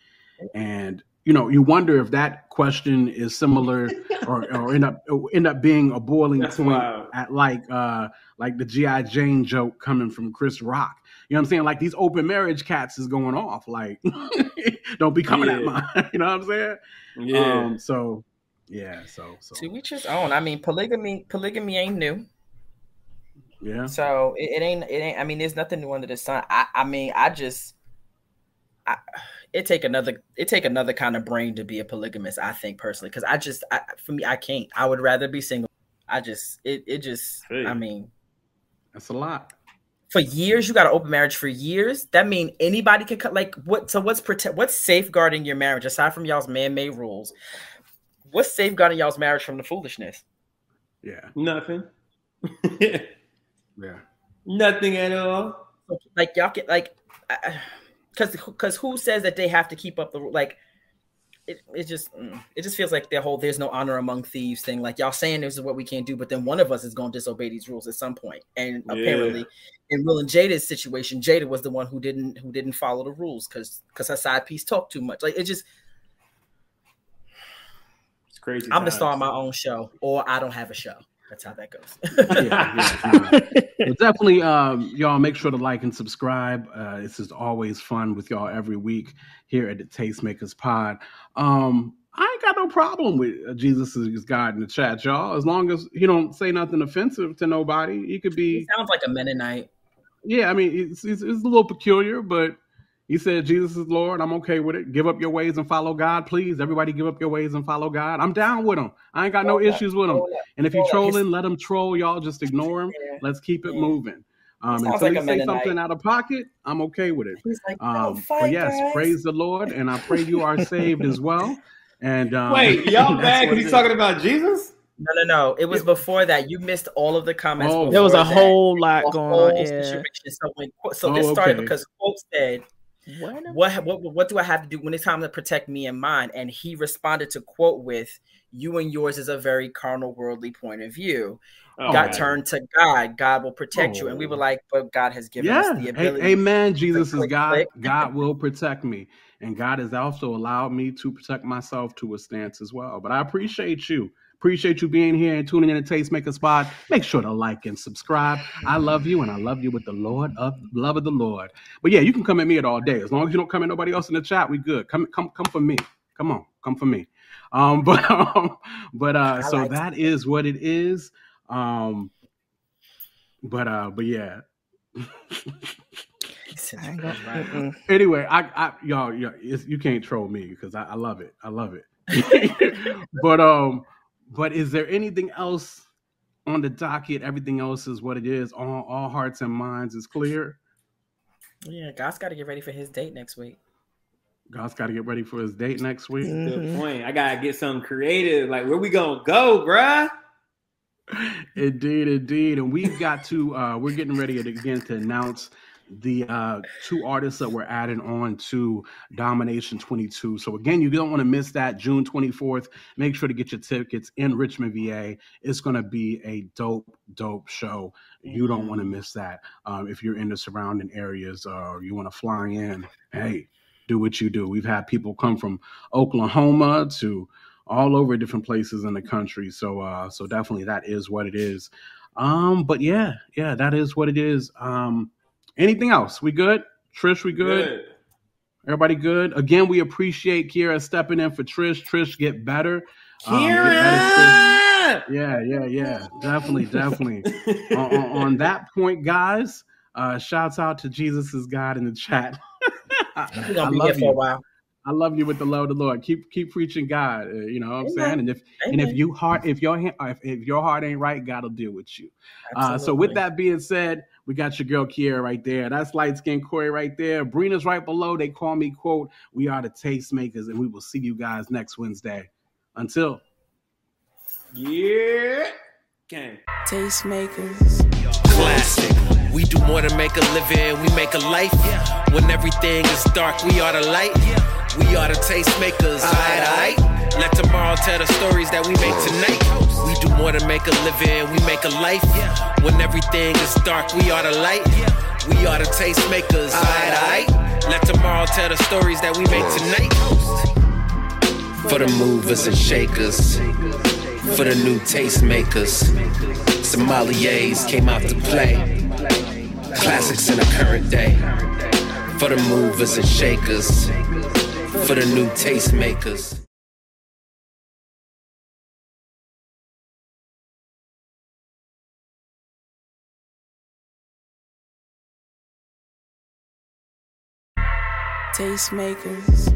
And you know, you wonder if that question is similar or, or end up end up being a boiling That's point wild. at like uh like the G.I. Jane joke coming from Chris Rock. You know what I'm saying? Like these open marriage cats is going off. Like don't be coming at Yeah. mine. You know what I'm saying? Yeah. Um so yeah, so so To each his own. I mean, polygamy polygamy ain't new. Yeah. So it, it ain't it ain't. I mean, there's nothing new under the sun. I I mean, I just. I, it take another it take another kind of brain to be a polygamist. I think personally, because I just I, for me I can't. I would rather be single. I just it it just Hey. I mean That's a lot. for years you got an open marriage for years. That mean anybody can cut like what? So what's protect? What's safeguarding your marriage aside from y'all's man made rules? What's safeguarding y'all's marriage from the foolishness? Yeah. Nothing. Yeah. Nothing at all. Like y'all get like, because because who says that they have to keep up the like? It, it just mm, it just feels like the whole "there's no honor among thieves" thing. Like y'all saying this is what we can't do, but then one of us is going to disobey these rules at some point. And Yeah. apparently, in Will and Jada's situation, Jada was the one who didn't who didn't follow the rules because because her side piece talked too much. Like it just It's crazy. I'm the star of times. my own show, or I don't have a show. That's how that goes. yeah, yeah. Definitely, um, y'all make sure to like and subscribe. Uh, this is always fun with y'all every week here at the Tastemakers Pod. Um, I ain't got no problem with uh, Jesus is God in the chat, y'all. As long as he don't say nothing offensive to nobody, he could he be. sounds like a Mennonite. Yeah, I mean, it's, it's, it's a little peculiar, but he said Jesus is Lord. I'm okay with it. Give up your ways and follow God, please. Everybody, give up your ways and follow God. I'm down with him. I ain't got no Hold issues with him. And if he's hold up. His- trolling, let him troll. Y'all just ignore him. Yeah. Let's keep it Yeah. moving. Um, Sounds until like he say something out of pocket, I'm okay with it. He's like, Um, "Don't but yes, guys." praise the Lord, and I pray you are saved as well. And um, Wait, y'all that's mad because he's talking about Jesus? No, no, no. It was before that. You missed all of the comments. Oh. There was a that. whole lot A going whole on. Yeah. So, when, so Oh, this started okay. because Quote said, What? what, what what do I have to do when it's time to protect me and mine? And he responded to Quote with, "You and yours is a very carnal, worldly point of view. Oh, God man. turned to God. God will protect you." And we were Oh. like, "But God has given Yeah, us the A- ability." amen. Jesus is God. click. God will protect me, and God has also allowed me to protect myself to a stance as well. But I appreciate you. Appreciate you being here and tuning in to Tastemakers Pod. Make sure to like and subscribe. I love you, and I love you with the Lord of love of the Lord. But yeah, you can come at me at all day as long as you don't come at nobody else in the chat. We good. Come, come, come for me. Come on, come for me. Um, but um, but uh, so like that is what it is. Um, but uh, but yeah. I anyway, I, I y'all, y'all you can't troll me because I, I love it. I love it. but um, but is there anything else on the docket? Everything else is what it is. All all hearts and minds is clear. yeah, God's got to get ready for his date next week. God's got to get ready for his date next week. Good Mhm. point. I gotta get something creative. Like, where we gonna go, bruh? Indeed, indeed. And we've got to uh we're getting ready to, again to announce the uh two artists that we're adding on to Domination 22. So again, you don't want to miss that June 24th. Make sure to get your tickets in Richmond, VA. It's gonna be a dope, dope show. You don't want to miss that. Um, if you're in the surrounding areas or you want to fly in, hey, do what you do. We've had people come from Oklahoma to all over different places in the country. So uh so definitely that is what it is. Um but yeah, yeah, that is what it is. Um anything else? We good? Trish, we good? Everybody good? Again, we appreciate Kira stepping in for Trish. Trish get better. Um, get better, Trish. Yeah, yeah, yeah. Definitely, definitely. on, on- on that point, guys, uh shouts out to Jesus is God in the chat. I, I gonna love for a you. while. I love you with the love of the Lord. Keep keep preaching God. uh, you know what I'm Amen. saying? And if and if Amen. you heart if your ha- if, if your heart ain't right, God will deal with you. Uh, so with that being said, we got your girl Kiera right there. That's light skin Corey right there. Brina's right below. They call me quote. We are the tastemakers, and we will see you guys next Wednesday. Until Yeah. Okay. Tastemakers. Classic. We do more than make a living, we make a life. When everything is dark, we are the light. We are the tastemakers, alright, alright. Let tomorrow tell the stories that we make tonight. Do more than make a living, we make a life. When everything is dark, we are the light. We are the tastemakers, alright, alright. Let tomorrow tell the stories that we make tonight. For the movers and shakers, for the new tastemakers. Sommeliers came out to play. Classics in the current day. For the movers and shakers. For the new tastemakers. Tastemakers.